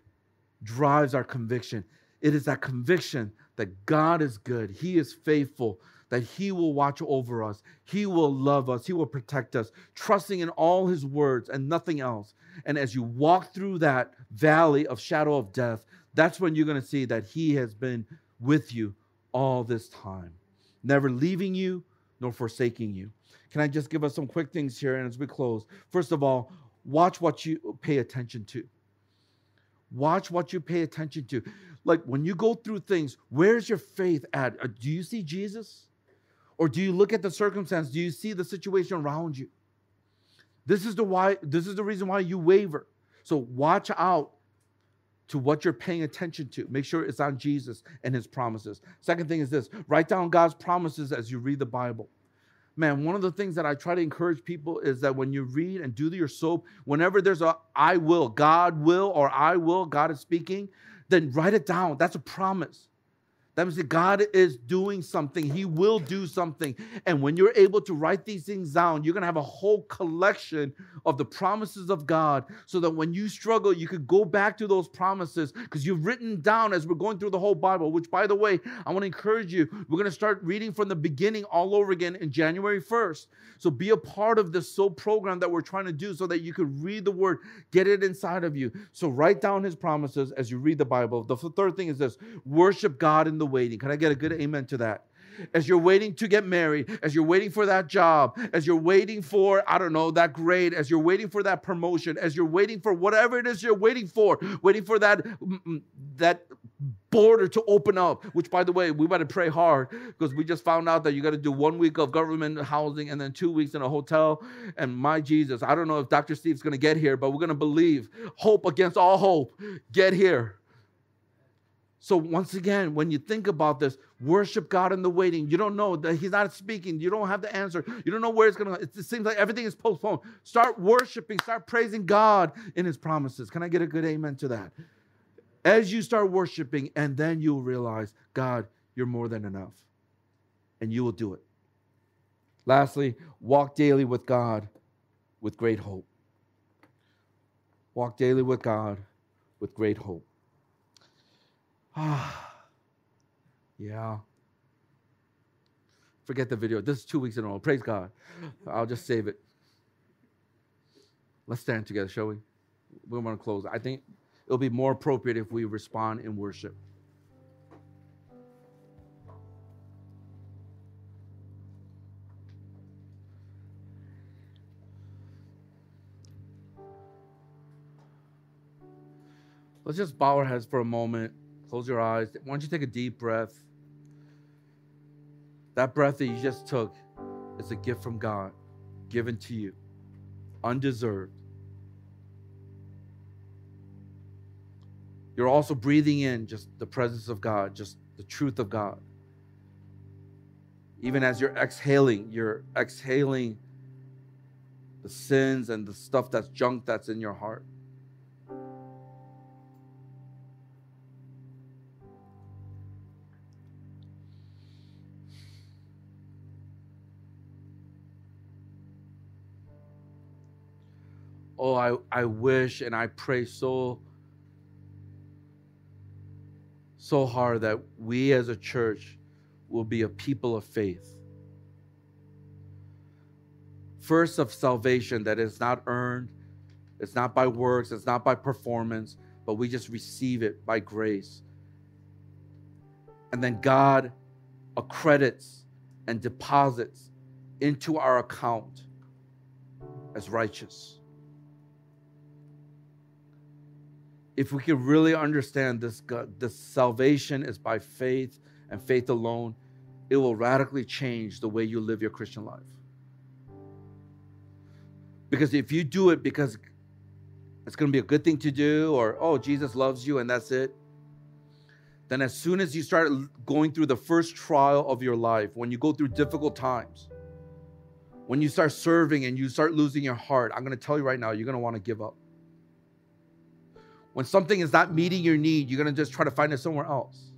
drives our conviction. It is that conviction that God is good, He is faithful, that He will watch over us, He will love us, He will protect us, trusting in all His words and nothing else. And as you walk through that valley of shadow of death, that's when you're going to see that He has been with you all this time, never leaving you nor forsaking you. Can I just give us some quick things here? And as we close, first of all, watch what you pay attention to. Watch what you pay attention to. Like when you go through things, where's your faith at? Uh, do you see Jesus? Or do you look at the circumstance? Do you see the situation around you? This is the why this is the reason why you waver. So watch out to what you're paying attention to. Make sure it's on Jesus and his promises. Second thing is this write down God's promises as you read the Bible. Man, one of the things that I try to encourage people is that when you read and do your soap, whenever there's a I will, God will, or I will, God is speaking, then write it down. That's a promise. That means that God is doing something. He will do something. And when you're able to write these things down, you're going to have a whole collection of the promises of God so that when you struggle, you could go back to those promises because you've written down as we're going through the whole Bible, which, by the way, I want to encourage you. We're going to start reading from the beginning all over again in January 1st. So be a part of this soul program that we're trying to do so that you could read the word, get it inside of you. So write down his promises as you read the Bible. The third thing is this worship God in the waiting. Can I get a good amen to that? As you're waiting to get married, as you're waiting for that job, as you're waiting for, I don't know, that grade, as you're waiting for that promotion, as you're waiting for whatever it is you're waiting for, waiting for that, mm, mm, that border to open up, which by the way, we better pray hard because we just found out that you got to do one week of government housing and then two weeks in a hotel. And my Jesus, I don't know if Dr. Steve's going to get here, but we're going to believe hope against all hope. Get here. So once again, when you think about this, worship God in the waiting. You don't know that He's not speaking. You don't have the answer. You don't know where it's going to. It seems like everything is postponed. Start worshiping. Start praising God in His promises. Can I get a good amen to that? As you start worshiping, and then you'll realize, God, you're more than enough, and you will do it. Lastly, walk daily with God with great hope. Walk daily with God with great hope. Ah, yeah. Forget the video. This is two weeks in a row. Praise God. I'll just save it. Let's stand together, shall we? We want to close. I think it'll be more appropriate if we respond in worship. Let's just bow our heads for a moment. Close your eyes. Why don't you take a deep breath? That breath that you just took is a gift from God, given to you, undeserved. You're also breathing in just the presence of God, just the truth of God. Even as you're exhaling, you're exhaling the sins and the stuff that's junk that's in your heart. I, I wish and I pray so, so hard that we as a church will be a people of faith. First, of salvation that is not earned, it's not by works, it's not by performance, but we just receive it by grace. And then God accredits and deposits into our account as righteous. If we can really understand this, this salvation is by faith and faith alone, it will radically change the way you live your Christian life. Because if you do it because it's going to be a good thing to do, or oh, Jesus loves you and that's it, then as soon as you start going through the first trial of your life, when you go through difficult times, when you start serving and you start losing your heart, I'm going to tell you right now, you're going to want to give up. When something is not meeting your need, you're going to just try to find it somewhere else.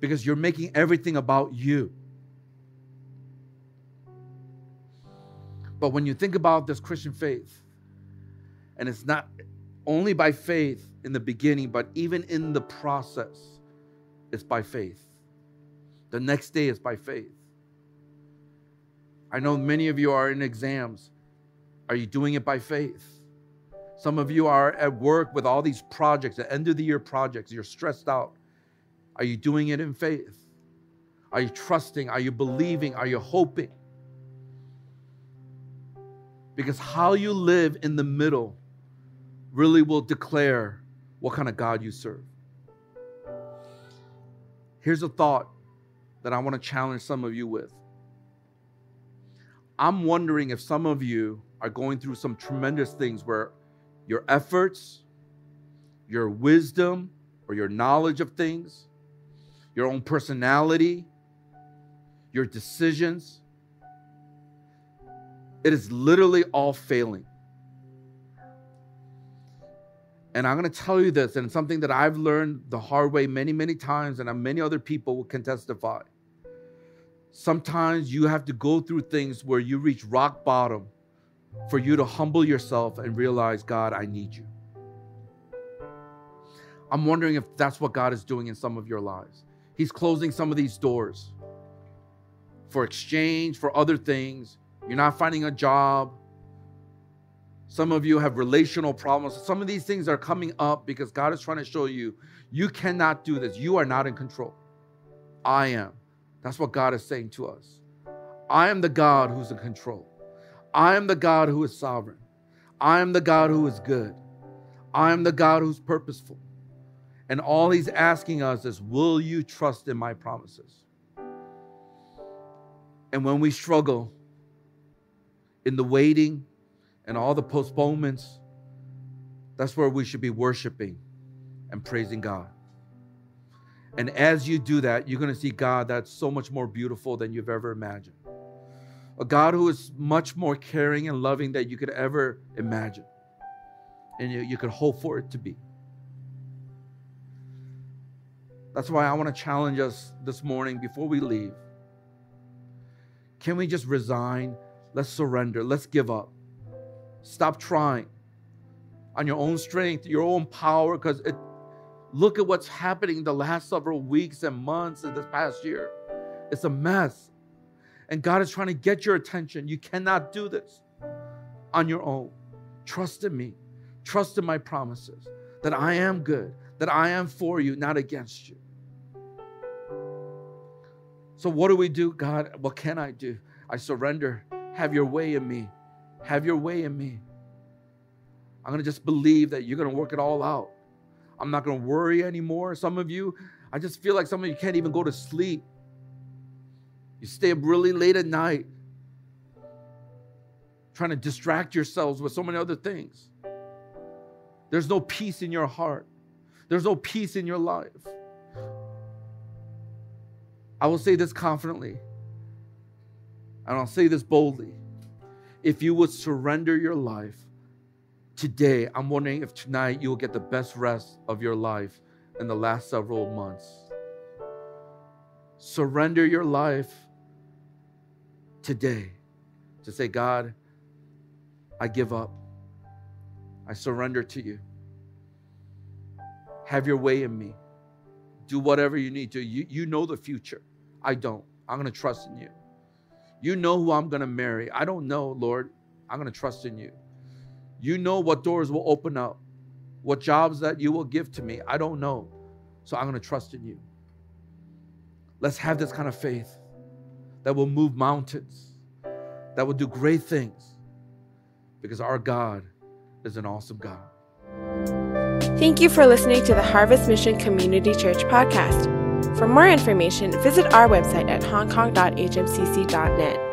Because you're making everything about you. But when you think about this Christian faith, and it's not only by faith in the beginning, but even in the process, it's by faith. The next day is by faith. I know many of you are in exams are you doing it by faith? Some of you are at work with all these projects, the end of the year projects. You're stressed out. Are you doing it in faith? Are you trusting? Are you believing? Are you hoping? Because how you live in the middle really will declare what kind of God you serve. Here's a thought that I want to challenge some of you with. I'm wondering if some of you are going through some tremendous things where your efforts, your wisdom, or your knowledge of things, your own personality, your decisions, it is literally all failing. And I'm going to tell you this, and something that I've learned the hard way many, many times, and many other people can testify. Sometimes you have to go through things where you reach rock bottom for you to humble yourself and realize, God, I need you. I'm wondering if that's what God is doing in some of your lives. He's closing some of these doors for exchange, for other things. You're not finding a job. Some of you have relational problems. Some of these things are coming up because God is trying to show you you cannot do this. You are not in control. I am. That's what God is saying to us. I am the God who's in control. I am the God who is sovereign. I am the God who is good. I am the God who's purposeful. And all he's asking us is, Will you trust in my promises? And when we struggle in the waiting and all the postponements, that's where we should be worshiping and praising God. And as you do that, you're going to see God that's so much more beautiful than you've ever imagined. A God who is much more caring and loving than you could ever imagine. And you, you could hope for it to be. That's why I want to challenge us this morning before we leave. Can we just resign? Let's surrender. Let's give up. Stop trying on your own strength, your own power, because look at what's happening the last several weeks and months of this past year. It's a mess. And God is trying to get your attention. You cannot do this on your own. Trust in me. Trust in my promises that I am good, that I am for you, not against you. So, what do we do, God? What can I do? I surrender. Have your way in me. Have your way in me. I'm going to just believe that you're going to work it all out. I'm not going to worry anymore. Some of you, I just feel like some of you can't even go to sleep. You stay up really late at night trying to distract yourselves with so many other things. There's no peace in your heart, there's no peace in your life. I will say this confidently, and I'll say this boldly. If you would surrender your life today, I'm wondering if tonight you will get the best rest of your life in the last several months. Surrender your life today to say, God, I give up. I surrender to you. Have your way in me. Do whatever you need to. You, you know the future. I don't. I'm going to trust in you. You know who I'm going to marry. I don't know, Lord. I'm going to trust in you. You know what doors will open up, what jobs that you will give to me. I don't know. So I'm going to trust in you. Let's have this kind of faith that will move mountains, that will do great things, because our God is an awesome God. Thank you for listening to the Harvest Mission Community Church podcast. For more information, visit our website at hongkong.hmcc.net.